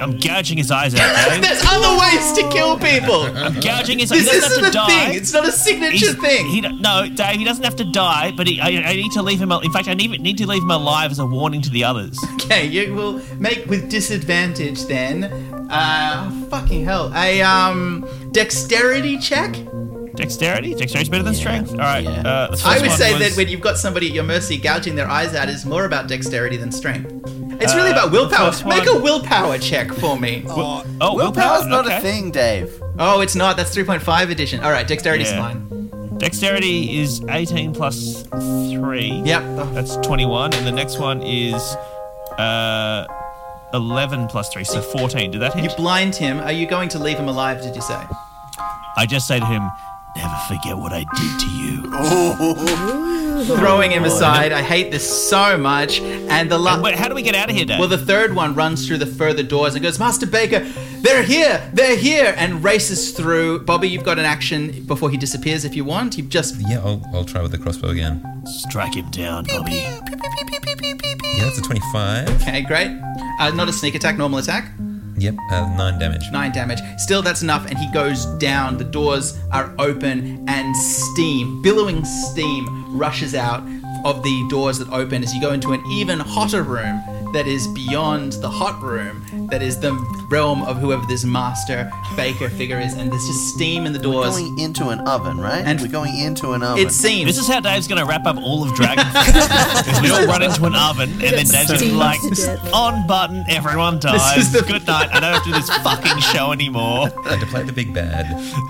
I'm gouging his eyes out. Dave. Eh? There's other ways to kill people. I'm gouging his. This isn't have to a die. thing. It's not a signature He's- thing. He, no, Dave. He doesn't have to die, but he, I, I need to leave him. In fact, I need, need to leave him alive as a warning to the others. Okay, you will make with disadvantage then. Uh, fucking hell. A um dexterity check. Dexterity. Dexterity's better than strength. All right. Uh, I would say was- that when you've got somebody at your mercy gouging their eyes out is more about dexterity than strength. It's really about willpower. Make one- a willpower check for me. Oh, Willpower's not okay. a thing, Dave. Oh, it's not. That's 3.5 edition. All right, dexterity's Yeah. fine. Dexterity is 18 plus 3. Yep. That's 21. And the next one is uh, 11 plus 3, so 14. Did that hit? You hit? blind him. Are you going to leave him alive, did you say? I just say to him, never forget what I did to you. Throwing him aside. I hate this so much. And the And last. wait, how do we get out of here, Dave? Well, the third one runs through the further doors and goes, Master Baker, they're here, they're here, and races through. Bobby, you've got an action before he disappears if you want. You've just. Yeah, I'll, I'll try with the crossbow again. Strike him down, Bobby. Yeah, that's a 25. Okay, great. Uh, not a sneak attack, normal attack. Yep, uh, 9 damage. Nine damage. Still, that's enough, and he goes down. The doors are open, and steam, billowing steam, rushes out of the doors that open as you go into an even hotter room that is beyond the hot room, that is the realm of whoever this master baker figure is, and there's just steam in the doors. We're going into an oven, right? And- We're going into an oven. It seems. This is how Dave's going to wrap up all of Dragon. We all run into an oven, and then Dave's just Steamed like, on button, everyone dies. is the- Good night. I don't have to do this fucking show anymore. I Had to play the big bad.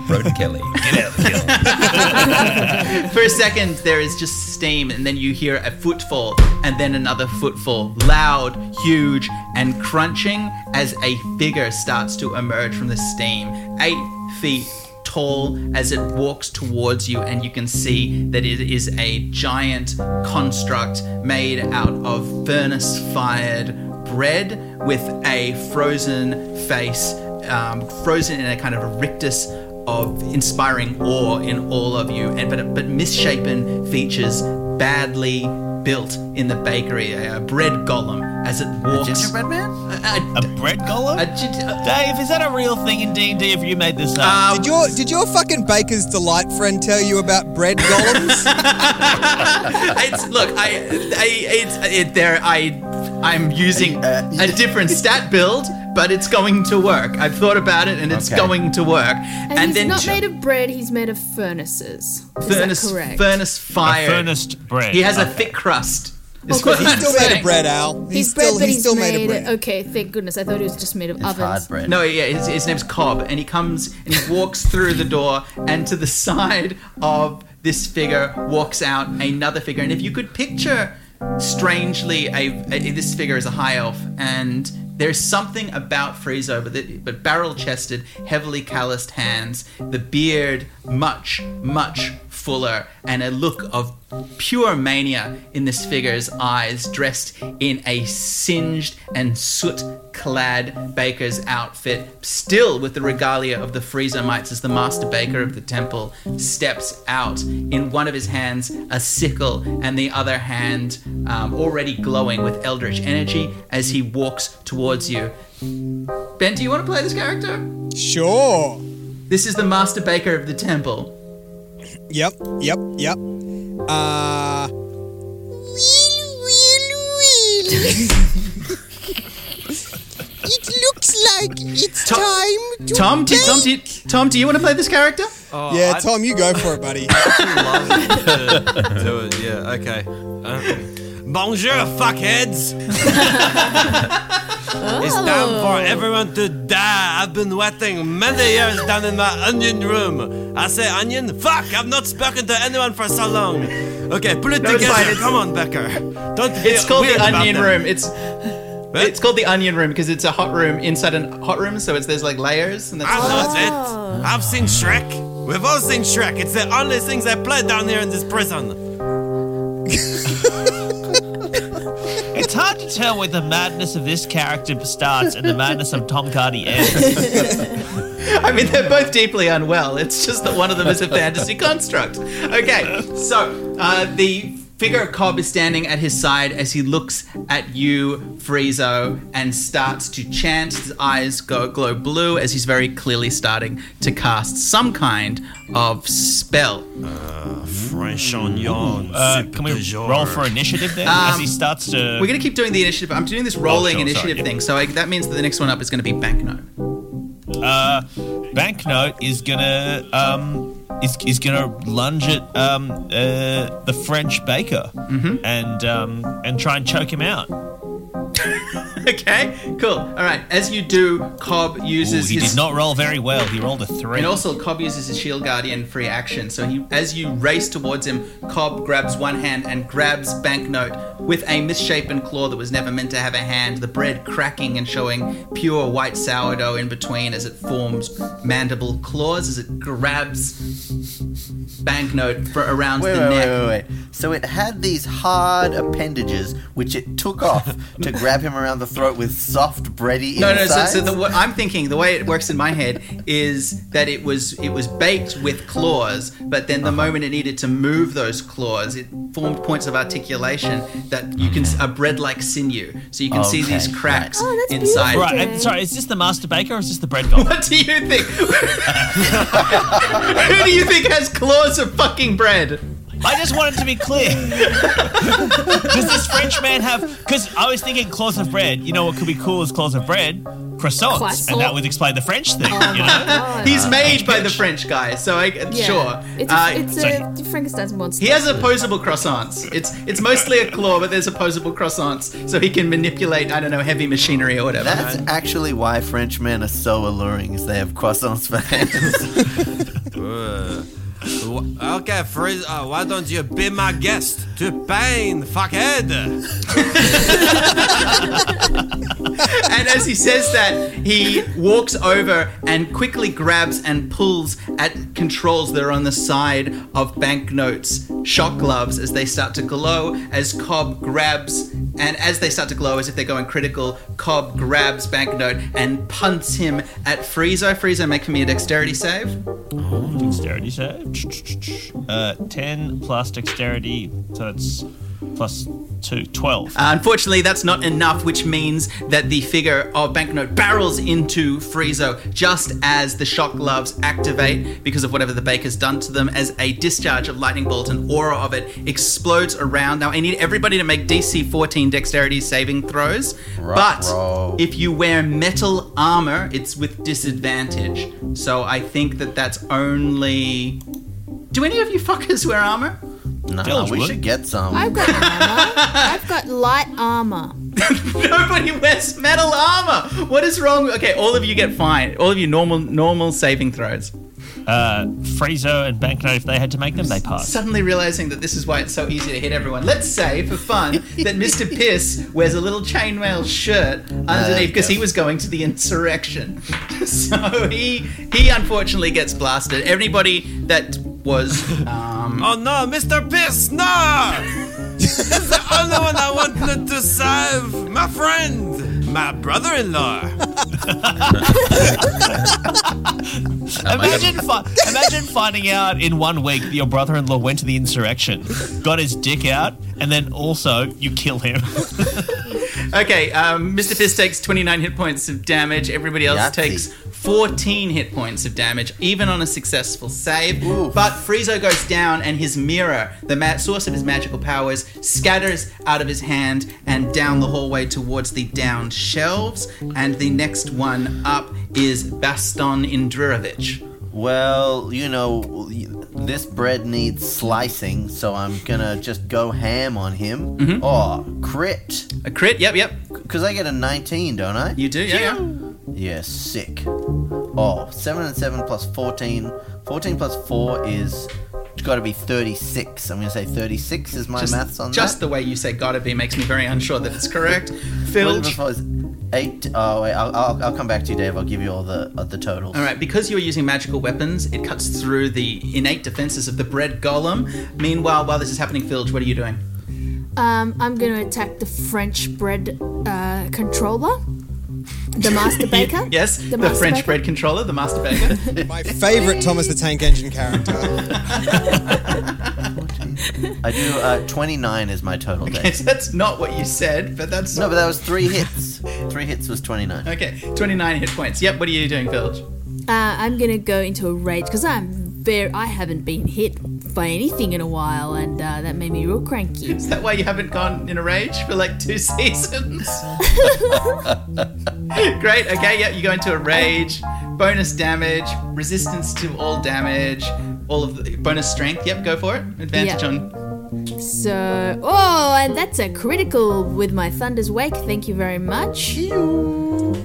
Broden Kelly. Get out, kill. For a second, there is just steam, and then you hear a footfall, and then another footfall. Loud, huge, and crunching as a figure starts to emerge from the steam. Eight feet tall as it walks towards you, and you can see that it is a giant construct made out of furnace fired bread with a frozen face, um, frozen in a kind of a rictus of inspiring awe in all of you, and but but misshapen features, badly built in the bakery, a, a bread golem as it walks. A Gingerbread man? A, A bread golem? a gin- a- Dave, is that a real thing in D&D if you made this up? um, Did your did your fucking Baker's Delight friend tell you about bread golems? it's look, I, I it's it there. I I'm using Uh, a different stat build, but it's going to work. I've thought about it, and it's Okay. going to work. And, he's then not ch- made of bread, he's made of furnaces. Is furnace that correct? furnace fire. Furnace bread. He has a thick crust. is Okay, what he's I'm still made of bread, Al. He's, He's, still bread, but he's he's still made, made, of bread. Okay, thank goodness. I thought he was just made of It's ovens. hard bread. No, yeah, his, his name's Cobb, and he comes and he walks through the door, and to the side of this figure walks out another figure. And if you could picture, strangely, a, a- this figure is a high elf, and there's something about Friezo, but, but barrel-chested, heavily calloused hands, the beard much, much fuller, and a look of pure mania in this figure's eyes, dressed in a singed and soot-clad baker's outfit, still with the regalia of the Freezer-mites as the master baker of the temple steps out. In one of his hands, a sickle, and the other hand um, already glowing with eldritch energy as he walks towards you. Ben, do you want to play this character? Sure. This is the master baker of the temple. Yep. Yep. Yep. Uh. Wheel, wheel, wheel. it looks like it's Ta- time Tom, do, Tom, do you, Tom, do you want to play this character? Oh, yeah, I- Tom, you go for it, buddy. love to do it. Yeah. Okay. Uh, bonjour, fuckheads. it's time for everyone to die. I've been waiting many years down in my onion room. I say onion. Fuck! I've not spoken to anyone for so long. Okay, pull it No, it's together. fine, it's- Come on, Becker. Don't be It's called weird the Onion. Room. It's it's called the Onion Room because it's a hot room inside a hot room, so it's there's like layers and that's I know it. I've seen Shrek. We've all seen Shrek. It's the only things they play down here in this prison. It's hard to tell where the madness of this character starts and the madness of Tom Cardy ends. I mean, they're both deeply unwell. It's just that one of them is a fantasy construct. Okay, so uh, the figure of Cobb is standing at his side as he looks at you, Friezo, and starts to chant. His eyes go glow blue as he's very clearly starting to cast some kind of spell. French onion. Uh, can we roll for initiative then as he starts to? We're going to keep doing the initiative. I'm doing this rolling sure, initiative sorry, yeah. thing, so I, that means that the next one up is going to be Banknote. uh, Banknote is gonna um is, is gonna lunge at um uh, the French baker Mm-hmm. and um and try and choke him out. okay, cool. All right, as you do, Cobb Ooh, uses he his did not roll very well. He rolled a three. And also, Cobb uses his Shield Guardian free action. So he, as you race towards him, Cobb grabs one hand and grabs Banknote with a misshapen claw that was never meant to have a hand. The bread cracking and showing pure white sourdough in between as it forms mandible claws as it grabs Banknote for around Wait, the wait, neck. wait, wait, wait. So it had these hard appendages, which it took off to grab him around the throat with soft, bready No, no. So, so the, what I'm thinking, the way it works in my head is that it was it was baked with claws, but then the Uh-huh. moment it needed to move those claws, it formed points of articulation that you can a bread like sinew, so you can see these cracks right. Oh, that's inside. right. And, sorry, is this the master baker or is this the bread god? What do you think? Who do you think has claws of fucking bread? I just wanted to be clear. Does this French man have? Because I was thinking claws of bread. You know what could be cool as claws of bread? Croissants, Croissant. and that would explain the French thing. Oh you know. He's made by the French guy, so I Yeah. sure. It's Uh, a, it's a Frankenstein's monster. He has opposable croissants. It's it's mostly a claw, but there's opposable croissants, so he can manipulate I don't know heavy machinery or whatever. That's actually why French men are so alluring, is they have croissants for hands. Okay, Frizz, uh, why don't you be my guest to pain, fuckhead? and as he says that, he walks over and quickly grabs and pulls at controls that are on the side of Banknote's shock gloves as they start to glow. As Cobb grabs, and as they start to glow as if they're going critical, Cobb grabs Banknote and punts him at Friezo. Friezo, make me a dexterity save. Dexterity save. Uh, 10 plus dexterity, so that's plus 2, 12. Uh, unfortunately, that's not enough, which means that the figure of Banknote barrels into Friezo just as the shock gloves activate because of whatever the baker's done to them. As a discharge of lightning bolt, an aura of it explodes around. Now, I need everybody to make DC 14 dexterity saving throws. but roll. if you wear metal armor, it's with disadvantage. So I think that that's only. Do any of you fuckers wear armor? Nah, George we would. should get some. I've got armor. I've got light armor. Nobody wears metal armor. What is wrong? Okay, all of you get fine. All of you normal normal saving throws. Uh, Friezo and Banknote, if they had to make them, they passed. Suddenly realizing that this is why it's so easy to hit everyone. Let's say, for fun, that Mr. Piss wears a little chainmail shirt underneath because he was going to the insurrection. So he he unfortunately gets blasted. Everybody that was um, Oh no, Mr. Piss, no! This is the only one I wanted to save! My friend! My brother in law! Imagine, fi- imagine finding out in one week that your brother-in-law went to the insurrection, got his dick out, and then also you kill him. Okay, um, Mr. Piss takes 29 hit points of damage. Everybody else Yahtzee. takes 14 hit points of damage, even on a successful save. But Friezo goes down, and his mirror, the ma- source of his magical powers, scatters out of his hand and down the hallway towards the downed shelves. And the next one up is Baston Indrirovich. Well, you know, this bread needs slicing, so I'm gonna just go ham on him. Mhm. Oh, crit. A crit? Yep, yep. Because I get a 19, don't I? You do, yeah, yeah. Yeah, sick. Oh, 7 and 7 plus 14. 14 plus 4 is. It's got to be 36. I'm going to say 36 is my just, maths on just that. Just the way you say gotta be makes me very unsure that it's correct. What Filch. if it was 8? Oh, wait, I'll, I'll, I'll come back to you, Dave. I'll give you all the uh, the totals. All right, because you're using magical weapons, it cuts through the innate defenses of the bread golem. Meanwhile, while this is happening, Filge, what are you doing? Um, I'm going to attack the French bread uh, controller, the master baker. Yes, the, master French baker. bread controller, the master baker. My favourite Thomas the Tank Engine character. I do. Uh, 29 is my total, Dave. Yes, that's not what you said, but that's No, but that was three hits. Three hits was 29. okay. 29 hit points. Yep. What are you doing, Filge? Uh, I'm gonna go into a rage because I'm very. I haven't been hit by anything in a while, and uh, that made me real cranky. Is that why you haven't gone in a rage for like two seasons? Great. Okay. Yeah, you go into a rage. Bonus damage, resistance to all damage, all of the bonus strength. Yep. Go for it. Advantage Yeah. on. So, oh, and that's a critical with my Thunder's Wake. Thank you very much. And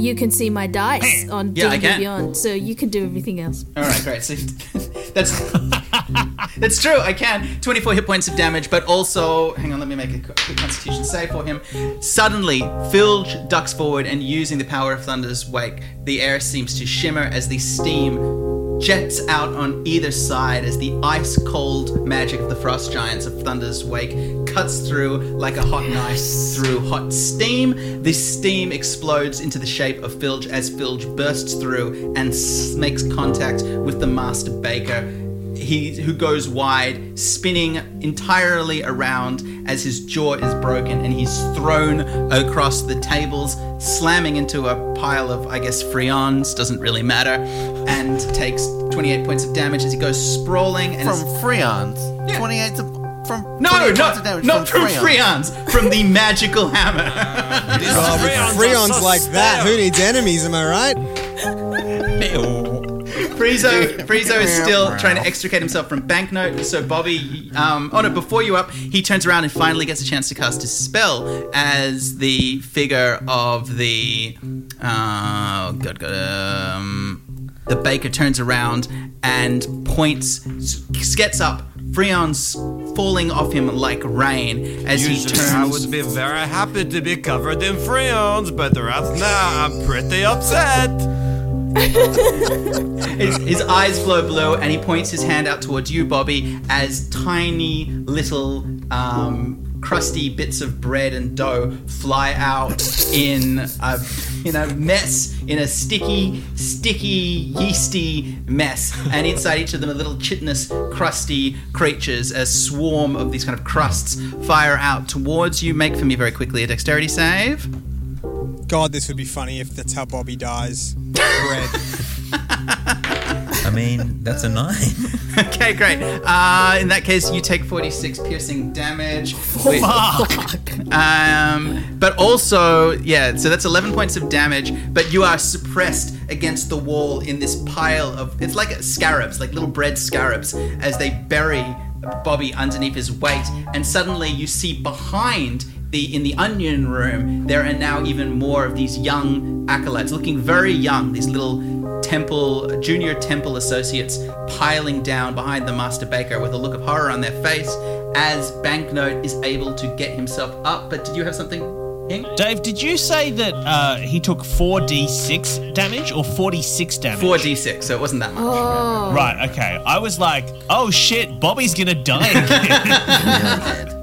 you can see my dice on Yeah, D&D can. Beyond, so you can do everything else. All right, great. So that's that's true. I can 24 hit points of damage, but also hang on. Let me make a quick quick Constitution save for him. Suddenly, Filge ducks forward and using the power of Thunder's wake, the air seems to shimmer as the steam jets out on either side as the ice cold magic of the frost giants of Thunder's Wake cuts through like a hot knife through hot steam. This steam explodes into the shape of Filge as Filge bursts through and s- makes contact with the Master Baker. He who goes wide, spinning entirely around as his jaw is broken and he's thrown across the tables, slamming into a pile of, I guess, friands, doesn't really matter, and takes 28 points of damage as he goes sprawling. And From is- Freons. 28 of- from no, 28 not, of damage not from Freons. Freons, from the magical hammer. Oh, with Freons like that, who needs enemies, am I right? Friezo, Friezo is still trying to extricate himself from Banknote. So Bobby, um, oh no, before you up, he turns around and finally gets a chance to cast his spell as the figure of the, uh, oh god, god, um, the baker turns around and points, gets up. Freon's falling off him like rain as he turns. I would be very happy to be covered in freons, but right now I'm pretty upset. his, his eyes glow blue and he points his hand out towards you, Bobby, as tiny little um, crusty bits of bread and dough fly out in a in a mess, in a sticky, sticky, yeasty mess. And inside each of them are little chitinous, crusty creatures. A swarm of these kind of crusts fire out towards you. Make for me very quickly a dexterity save. God, this would be funny if that's how Bobby dies. Bread. I mean, that's a nine. Okay, great. Uh, in that case, you take 46 piercing damage. With- Um, but also, yeah, so that's 11 points of damage, but you are suppressed against the wall in this pile of. It's like scarabs, like little bread scarabs, as they bury Bobby underneath his weight. And suddenly you see behind. The, in the onion room, there are now even more of these young acolytes, looking very young. These little temple, junior temple associates piling down behind the master baker with a look of horror on their face as Banknote is able to get himself up. But did you have something, Dave, did you say that uh, he took 4d6 damage or 46 damage? 4d6, so it wasn't that much. Oh. Right, okay. I was like, oh shit, Bobby's gonna die again.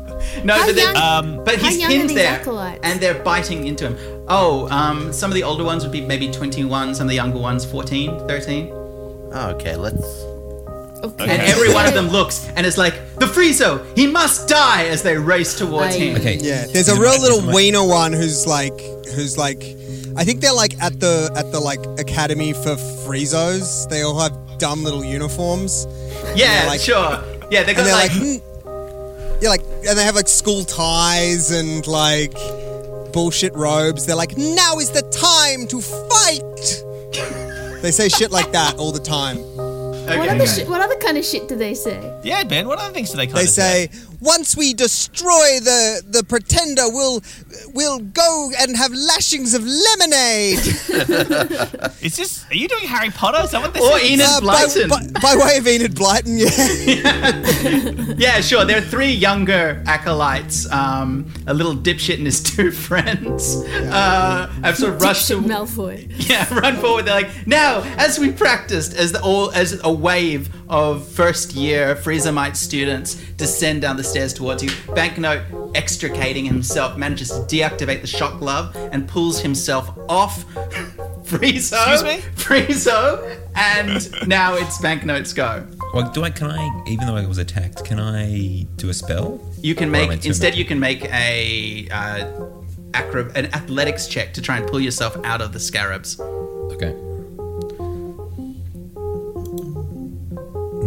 No, How but, then, Um, but he's young pinned there, acolytes? and they're biting into him. Oh, um, some of the older ones would be maybe 21, some of the younger ones 14, 13. Okay, let's. Okay. And every one of them looks and is like, the Friezo, he must die as they race towards Aye. him. Okay. Yeah, there's a real little is wiener one who's like, who's like, I think they're like at the at the like academy for Friezos. They all have dumb little uniforms. Yeah, like- sure. Yeah, they and got they're like, like, "Hmm." Yeah, like, and they have like school ties and like bullshit robes. They're like, now is the time to fight. they say shit like that all the time. What other shit? What other kind of shit do they say? Yeah, Ben. What other things do they kind They of say, once we destroy the the pretender, we'll we'll go and have lashings of lemonade. Is this? Are you doing Harry Potter? Is that what this Or is? Enid Uh, by, Blyton. by, by way of Enid Blyton, yeah. Yeah, sure. There are three younger acolytes, um, a little dipshit and his two friends. Uh, have sort of rushed to Malfoy. yeah, run forward. They're like, now, as we practiced, as the all as a wave of first year Friezamite students descend down the stairs towards you, Banknote, extricating himself, manages to deactivate the shock glove and pulls himself off Friezo. Excuse me? Friezo, and now it's Banknote's go. Well, do I? Can I? Even though I was attacked, can I do a spell? You can Or am I make instead. You can make a uh, acro- an athletics check to try and pull yourself out of the scarabs. Okay.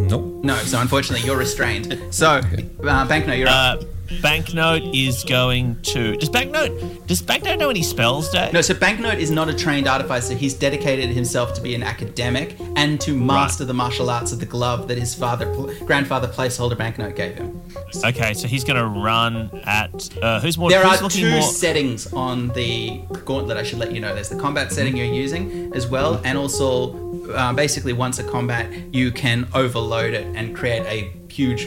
Nope. No, so unfortunately you're restrained. So, uh, Banknote, you're up. Banknote is going to. Does Banknote? Does Banknote know any spells, Dave? No, so Banknote is not a trained artificer. He's dedicated himself to be an academic and to master the martial arts of the glove that his father, grandfather, placeholder Banknote gave him. Okay, so he's going to run at. Uh, who's more? There who's are two more? settings on the gauntlet. I should let you know. There's the combat setting you're using as well, and also uh, basically once a combat, you can overload it and create a huge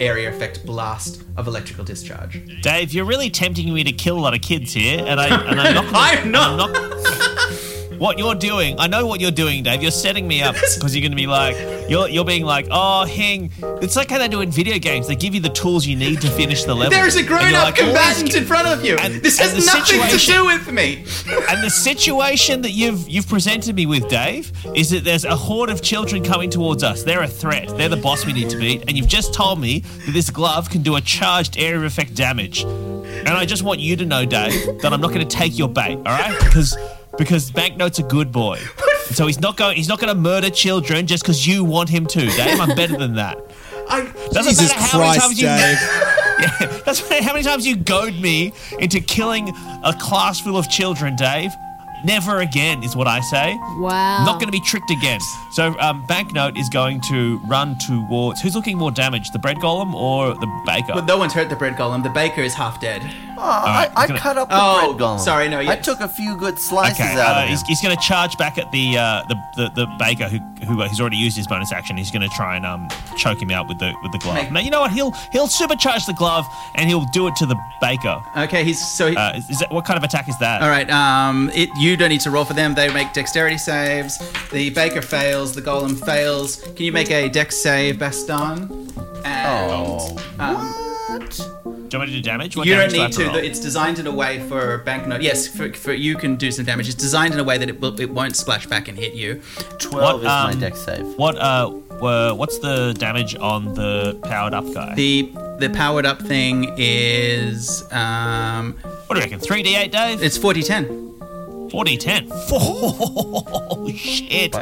area effect blast of electrical discharge. Dave, you're really tempting me to kill a lot of kids here, and I and I'm not. Gonna, I'm not. I'm not what you're doing, I know what you're doing, Dave. You're setting me up because you're going to be like, you're you're being like, oh, hang. It's like how they do in video games. They give you the tools you need to finish the level. There's a grown-up like, combatant in front of you. and- this and has nothing to do with me. And the situation that you've you've presented me with, Dave, is that there's a horde of children coming towards us. They're a threat. They're the boss we need to beat. And you've just told me that this glove can do a charged area of effect damage. And I just want you to know, Dave, that I'm not going to take your bait. All right? Because because Banknote's a good boy. So he's not going. He's not going to murder children just because you want him to, Dave. I'm better than that. I, Doesn't Jesus matter how many Christ, times you Dave. yeah, that's how many times you goad me into killing a class full of children, Dave. Never again is what I say. Wow. Not going to be tricked again. So um, Banknote is going to run towards. Who's looking more damaged, the bread golem or the baker? But no one's hurt the bread golem. The baker is half dead. Oh, I, I gonna- cut up the Oh, bread golem. sorry, no, I took a few good slices Okay, out uh, of him. he's, he's going to charge back at the, uh, the the the baker who who he's already used his bonus action. He's going to try and um choke him out with the with the glove. Make- now you know what? He'll he'll supercharge the glove and he'll do it to the baker. Okay, he's so. He, Uh, is, is that what kind of attack is that? all right. Um, it you don't need to roll for them. They make dexterity saves. The baker fails. The golem fails. Can you make a dex save, Baston? And, Oh. um, Do you want me to do damage? What you don't damage do I need have to. roll? It's designed in a way for banknote. Yes, for, for you can do some damage. It's designed in a way that it will, it won't splash back and hit you. 12 What, is my um, deck save. What uh, were, what's the damage on the powered up guy? The the powered up thing is um, what do you reckon? Three d eight, Dave. it's 40-10. 40 10. Oh, shit.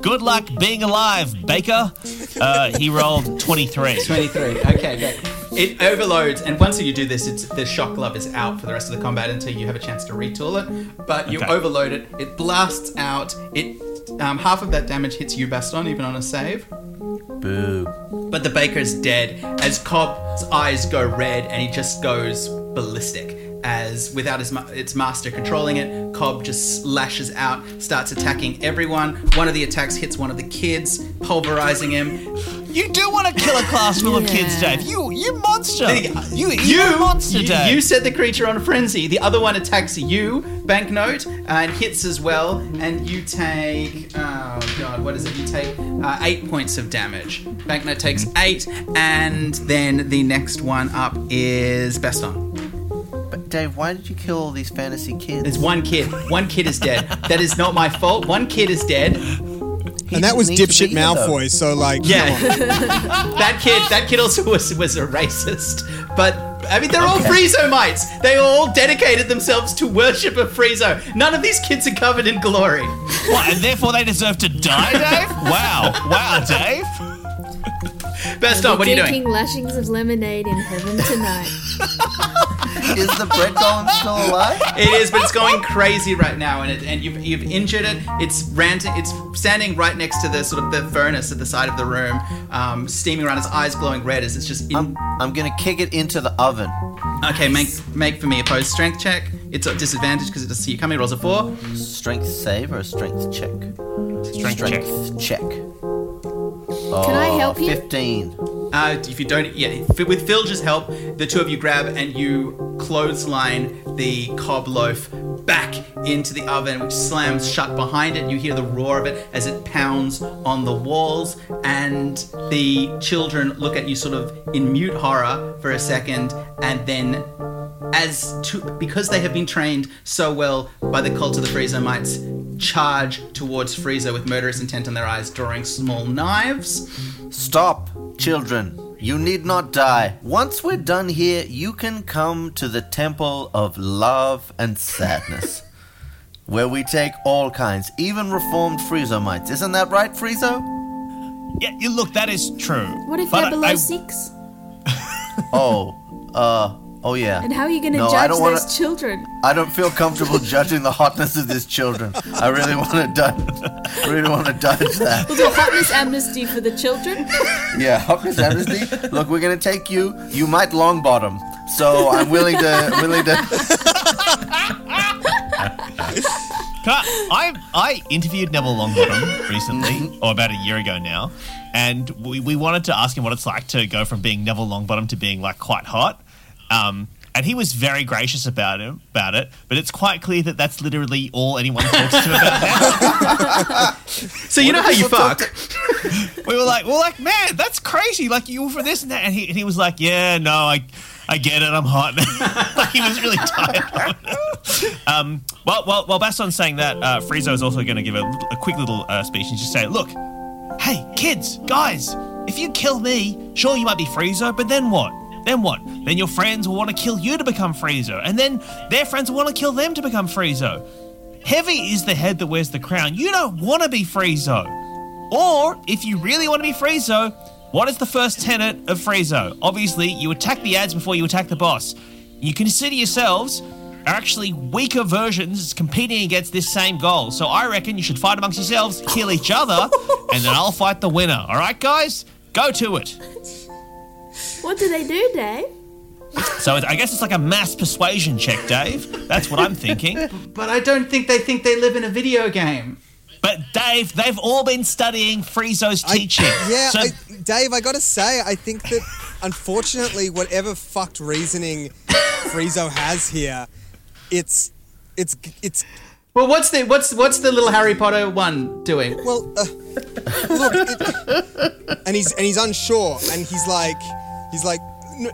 Good luck being alive, Baker. Uh, he rolled 23. 23. Okay, great. It overloads, and once you do this, it's, the shock glove is out for the rest of the combat until you have a chance to retool it. But you Okay. overload it, it blasts out. It um, half of that damage hits you, Baston, even on a save. Boo. But the baker's dead as Cobb's eyes go red and he just goes ballistic. As without his ma- its master controlling it, Cobb just lashes out, starts attacking everyone. One of the attacks hits one of the kids, pulverizing him. You do want to kill a class full of kids, Dave. You, you monster. The- You, you, a monster, you, Dave. you set the creature on frenzy. The other one attacks you, banknote, and hits as well. And you take, oh god, what is it? You take uh, eight points of damage. Banknote takes eight, and then the next one up is Baston. But Dave, why did you kill all these fantasy kids? There's one kid. One kid is dead. That is not my fault. One kid is dead. He And that was dipshit be here. Malfoy, so like, Yeah. that kid. That kid also was was a racist. But I mean, they're all Friezo-mites. They all dedicated themselves to worship of Friezo. None of these kids are covered in glory. What, and therefore they deserve to die, Dave? Wow. Wow, Dave. Baston, what are you doing? Drinking lashings of lemonade in heaven tonight. Is the bread golem still alive? It is, but it's going crazy right now, and it, and you've you've injured it. It's ranting. It's standing right next to the sort of the furnace at the side of the room, um, steaming around. Its eyes glowing red as it's just in. I'm, I'm gonna kick it into the oven. okay, make make for me a post strength check. It's at disadvantage because it doesn't see you coming. It rolls a four. Strength save or a strength check? Strength check. check. Can I Oh, help you? 15. Uh, if you don't, yeah, with Filge's help, the two of you grab and you clothesline the cob loaf back into the oven, which slams shut behind it. You hear the roar of it as it pounds on the walls, and the children look at you sort of in mute horror for a second, and then as to because they have been trained so well by the cult of the Friezo mites, charge towards Friezo with murderous intent in their eyes, drawing small knives. Stop, children. You need not die. Once we're done here, you can come to the Temple of Love and Sadness, where we take all kinds, even reformed Friezo-mites. Isn't that right, Friezo? Yeah, you look, that is true. What if But they're I- below I- six? Oh, uh, oh yeah. And how are you going to No, I judge don't wanna- those children? I don't feel comfortable judging the hotness of these children. I really want to dodge. Really want to dodge that. We'll do a hotness amnesty for the children. Yeah, hotness amnesty. Look, we're gonna take you. You might long bottom, so I'm willing to willing to. Can I, I, I interviewed Neville Longbottom recently, mm-hmm. or about a year ago now, and we, we wanted to ask him what it's like to go from being Neville Longbottom to being like quite hot. Um, and he was very gracious about him about it, but it's quite clear that that's literally all anyone talks to him about now. So you know how you fuck. we were like, we were like, man, that's crazy. Like you for this and that, and he, and he was like, yeah, no, I, I get it. I'm hot. like he was really tired. um, well, well, while Baston's saying that, uh, Friezo is also going to give a, a quick little uh, speech and just say, look, hey, kids, guys, if you kill me, sure you might be Friezo, but then what? Then what? Then your friends will want to kill you to become Friezo, and then their friends will want to kill them to become Friezo. Heavy is the head that wears the crown. You don't want to be Friezo. Or, if you really want to be Friezo, what is the first tenet of Friezo? Obviously, you attack the ads before you attack the boss. You consider yourselves are actually weaker versions competing against this same goal. So I reckon you should fight amongst yourselves, kill each other, and then I'll fight the winner. All right, guys? Go to it. What do they do, Dave? So I guess it's like a mass persuasion check, Dave. That's what I'm thinking. But I don't think they think they live in a video game. But Dave, they've all been studying Friezo's teaching. Yeah, So I, Dave, I gotta say, I think that unfortunately, whatever fucked reasoning Friezo has here, it's it's it's Well, what's the what's what's the little Harry Potter one doing? well, uh, look, it, and he's and he's unsure, and he's like, he's like,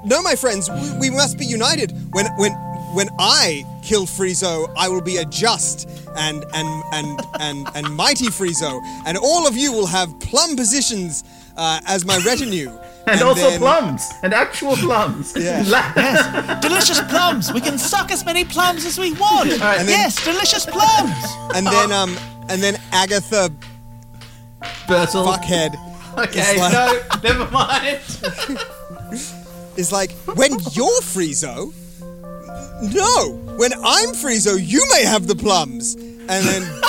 no, my friends, we, we must be united. When when when I kill Friezo, I will be a just and and and and and mighty Friezo, and all of you will have plum positions uh, as my retinue. And, also then- plums, and actual plums. Yeah. La- delicious plums. We can suck as many plums as we want. right, and then- yes, delicious plums. And then um and then Agatha Bertel. fuckhead Okay, like, no, never mind. is like when you're Friezo. No, when I'm Friezo, you may have the plums. And then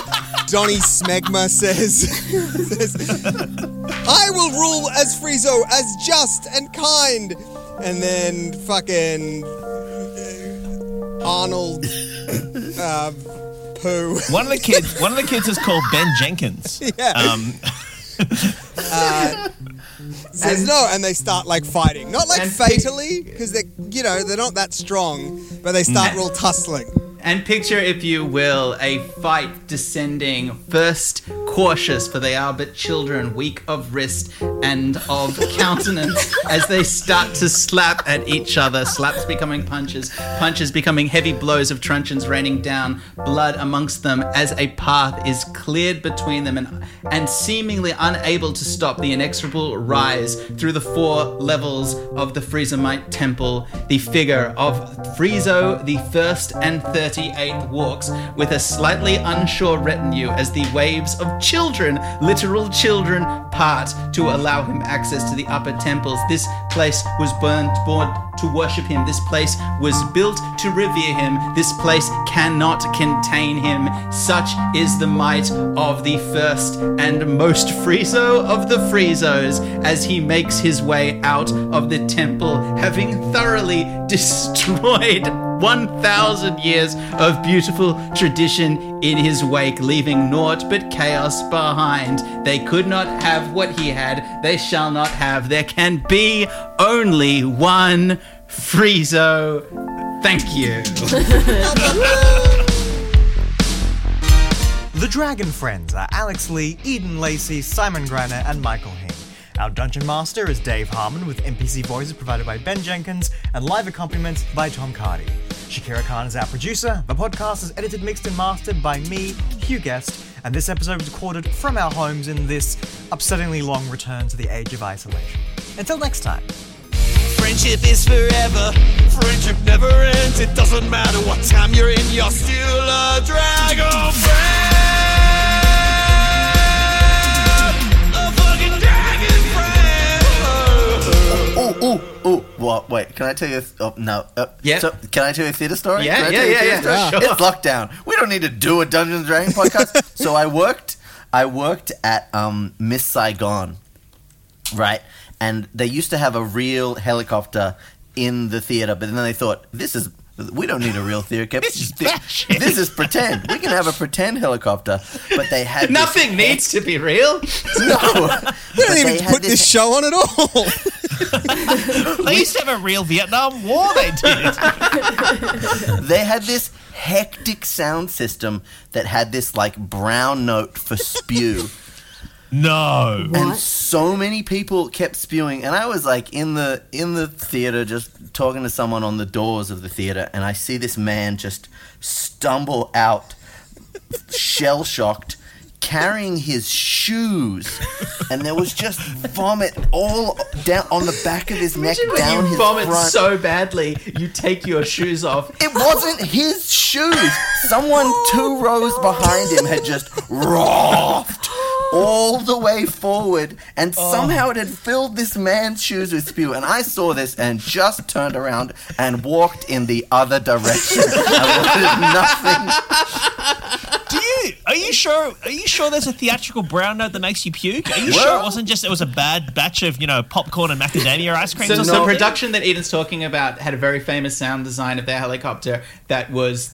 Donny Smegma says, says, I will rule as Friezo, as just and kind. And then fucking uh, Arnold uh, Pooh. One of the kids, one of the kids is called Ben Jenkins. Yeah. Um, says no, and they start like fighting. Not like And- fatally, because they're you know, they're not that strong, but they start Mm. real tussling. And picture, if you will, a fight descending first cautious, for they are but children, weak of wrist and of countenance, as they start to slap at each other. Slaps becoming punches, punches becoming heavy blows of truncheons raining down, blood amongst them as a path is cleared between them, and, and seemingly unable to stop the inexorable rise through the four levels of the Friezomite temple. The figure of Friezo the first and 38th walks with a slightly unsure retinue as the waves of children, literal children, part to allow him access to the upper temples. This place was burnt, born to worship him. This place was built to revere him. This place cannot contain him. Such is the might of the first and most Friezo of the Friezos as he makes his way out of the temple, having thoroughly destroyed 1,000 years of beautiful tradition in his wake, leaving naught but chaos behind. They could not have what he had, they shall not have. There can be only one Friezo. Thank you. The Dragon Friends are Alex Lee, Eden Lacey, Simon Greiner, and Michael Hing. Our Dungeon Master is Dave Harmon, with NPC voices provided by Ben Jenkins and live accompaniment by Tom Cardy. Shakira Khan is our producer. The podcast is edited, mixed, and mastered by me, Hugh Guest, and this episode was recorded from our homes in this upsettingly long return to the age of isolation. Until next time. Friendship is forever. Friendship never ends. It doesn't matter what time you're in, you're still a dragon friend. A fucking dragon friend. What? Wait, can I tell you? A th- oh, no. Uh, Yeah. So, can I tell you a theater story? Yeah, Can I yeah, tell you a yeah, theater yeah, story? sure. It's lockdown. We don't need to do a Dungeons and Dragons podcast. so I worked. I worked at um, Miss Saigon, right? And they used to have a real helicopter in the theater, but then they thought this is. We don't need a real theater. This is this is pretend. We can have a pretend helicopter, but they had Nothing needs to be real. No, We But don't even had put this show on at all. They used to have a real Vietnam War. They did. they had this hectic sound system that had this like brown note for spew. No. and so many people kept spewing and i was like in the in the theater just talking to someone on the doors of the theater and i see this man just stumble out shell shocked carrying his shoes and there was just vomit all down on the back of his neck Imagine when down you his vomit front so badly, you take your shoes off. it wasn't his shoes. Someone two rows behind him had just roughed all the way forward, and oh. somehow it had filled this man's shoes with spew. And I saw this and just turned around and walked in the other direction. I wanted nothing. Are you sure? Are you sure there's a theatrical brown note that makes you puke? Are you Well- sure it wasn't just it was a bad batch of you know popcorn and macadamia ice creams So the production that Eden's talking about had a very famous sound design of their helicopter that was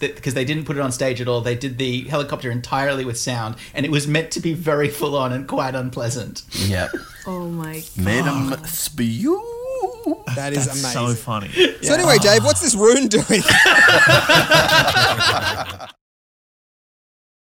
Because they didn't put it on stage at all. They did the helicopter entirely with sound, and it was meant to be very full on and quite unpleasant. Yep. Oh my god. Made him spew. That is That's amazing. so funny. So anyway, Dave, what's this rune doing?